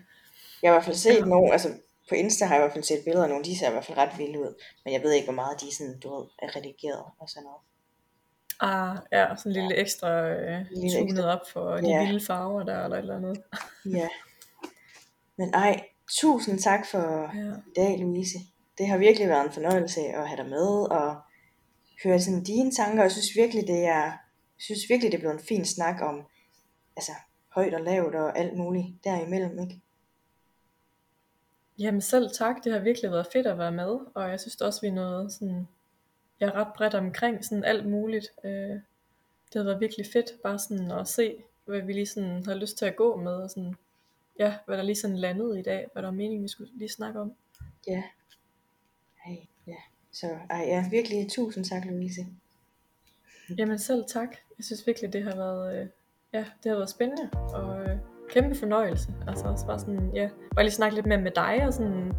jeg har i hvert fald set ja. nogle, altså på Insta har jeg i hvert fald set billeder af nogle, de ser i hvert fald ret vilde ud. Men jeg ved ikke, hvor meget de sådan, du ved, er redigeret og sådan noget. Ah, ja, sådan en lille ekstra øh, Lille ekstra. op for de Ja. vilde farver der, eller et eller andet. [LAUGHS] Ja. Men ej, tusind tak for Ja. i dag, Louise. Det har virkelig været en fornøjelse at have dig med og høre sådan dine tanker. Jeg synes virkelig, det er, synes virkelig, det er blevet en fin snak om altså, højt og lavt og alt muligt derimellem. Ikke? Jamen selv tak, det har virkelig været fedt at være med, og jeg synes også, vi er noget sådan, jeg er ret bredt omkring sådan alt muligt. Øh, det har været virkelig fedt bare sådan at se, hvad vi lige sådan har lyst til at gå med, og sådan, ja, hvad der lige sådan landede i dag, hvad der var meningen, vi skulle lige snakke om. Ja. Ej, ja. Så ej, ja, virkelig tusind tak, Louise. Jamen selv tak. Jeg synes virkelig, det har været, øh, ja, det har været spændende og kæmpe fornøjelse. Altså også bare sådan, ja, bare lige snakke lidt mere med dig og sådan,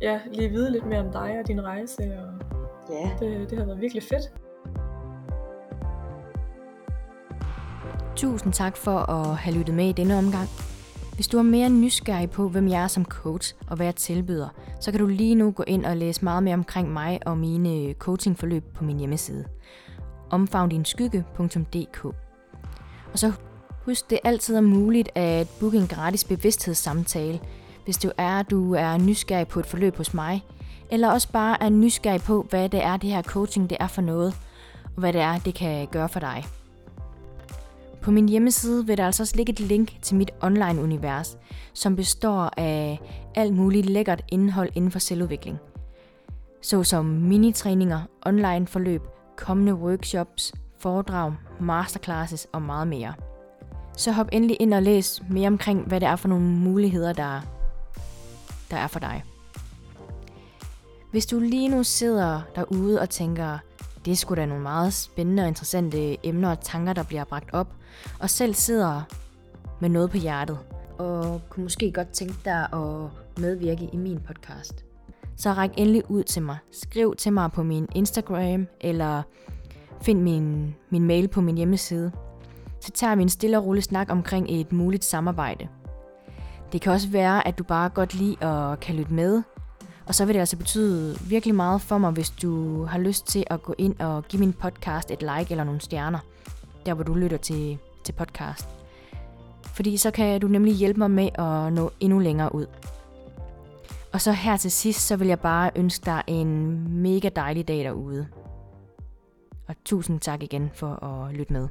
ja, lige vide lidt mere om dig og din rejse, og Ja, det, det har været virkelig fedt. Tusind tak for at have lyttet med i denne omgang. Hvis du er mere nysgerrig på, hvem jeg er som coach og hvad jeg tilbyder, så kan du lige nu gå ind og læse meget mere omkring mig og mine coachingforløb på min hjemmeside omfavndinskygge.dk. Og så husk, det er altid muligt at booke en gratis bevidsthedssamtale, hvis du er, du er nysgerrig på et forløb hos mig, eller også bare er nysgerrig på, hvad det er, det her coaching det er for noget, og hvad det er, det kan gøre for dig. På min hjemmeside vil der altså også ligge et link til mit online-univers, som består af alt muligt lækkert indhold inden for selvudvikling. Såsom minitræninger, online-forløb, kommende workshops, foredrag, masterclasses og meget mere. Så hop endelig ind og læs mere omkring, hvad det er for nogle muligheder, der, der er for dig. Hvis du lige nu sidder derude og tænker, det er sgu da nogle meget spændende og interessante emner og tanker, der bliver bragt op, og selv sidder med noget på hjertet, og kunne måske godt tænke dig at medvirke i min podcast, så ræk endelig ud til mig. Skriv til mig på min Instagram, eller find min, min mail på min hjemmeside. Så tager vi en stille og rolig snak omkring et muligt samarbejde. Det kan også være, at du bare godt lide at kan lytte med, og så vil det altså betyde virkelig meget for mig, hvis du har lyst til at gå ind og give min podcast et like eller nogle stjerner, der hvor du lytter til, til podcast. Fordi så kan du nemlig hjælpe mig med at nå endnu længere ud. Og så her til sidst, så vil jeg bare ønske dig en mega dejlig dag derude. Og tusind tak igen for at lytte med.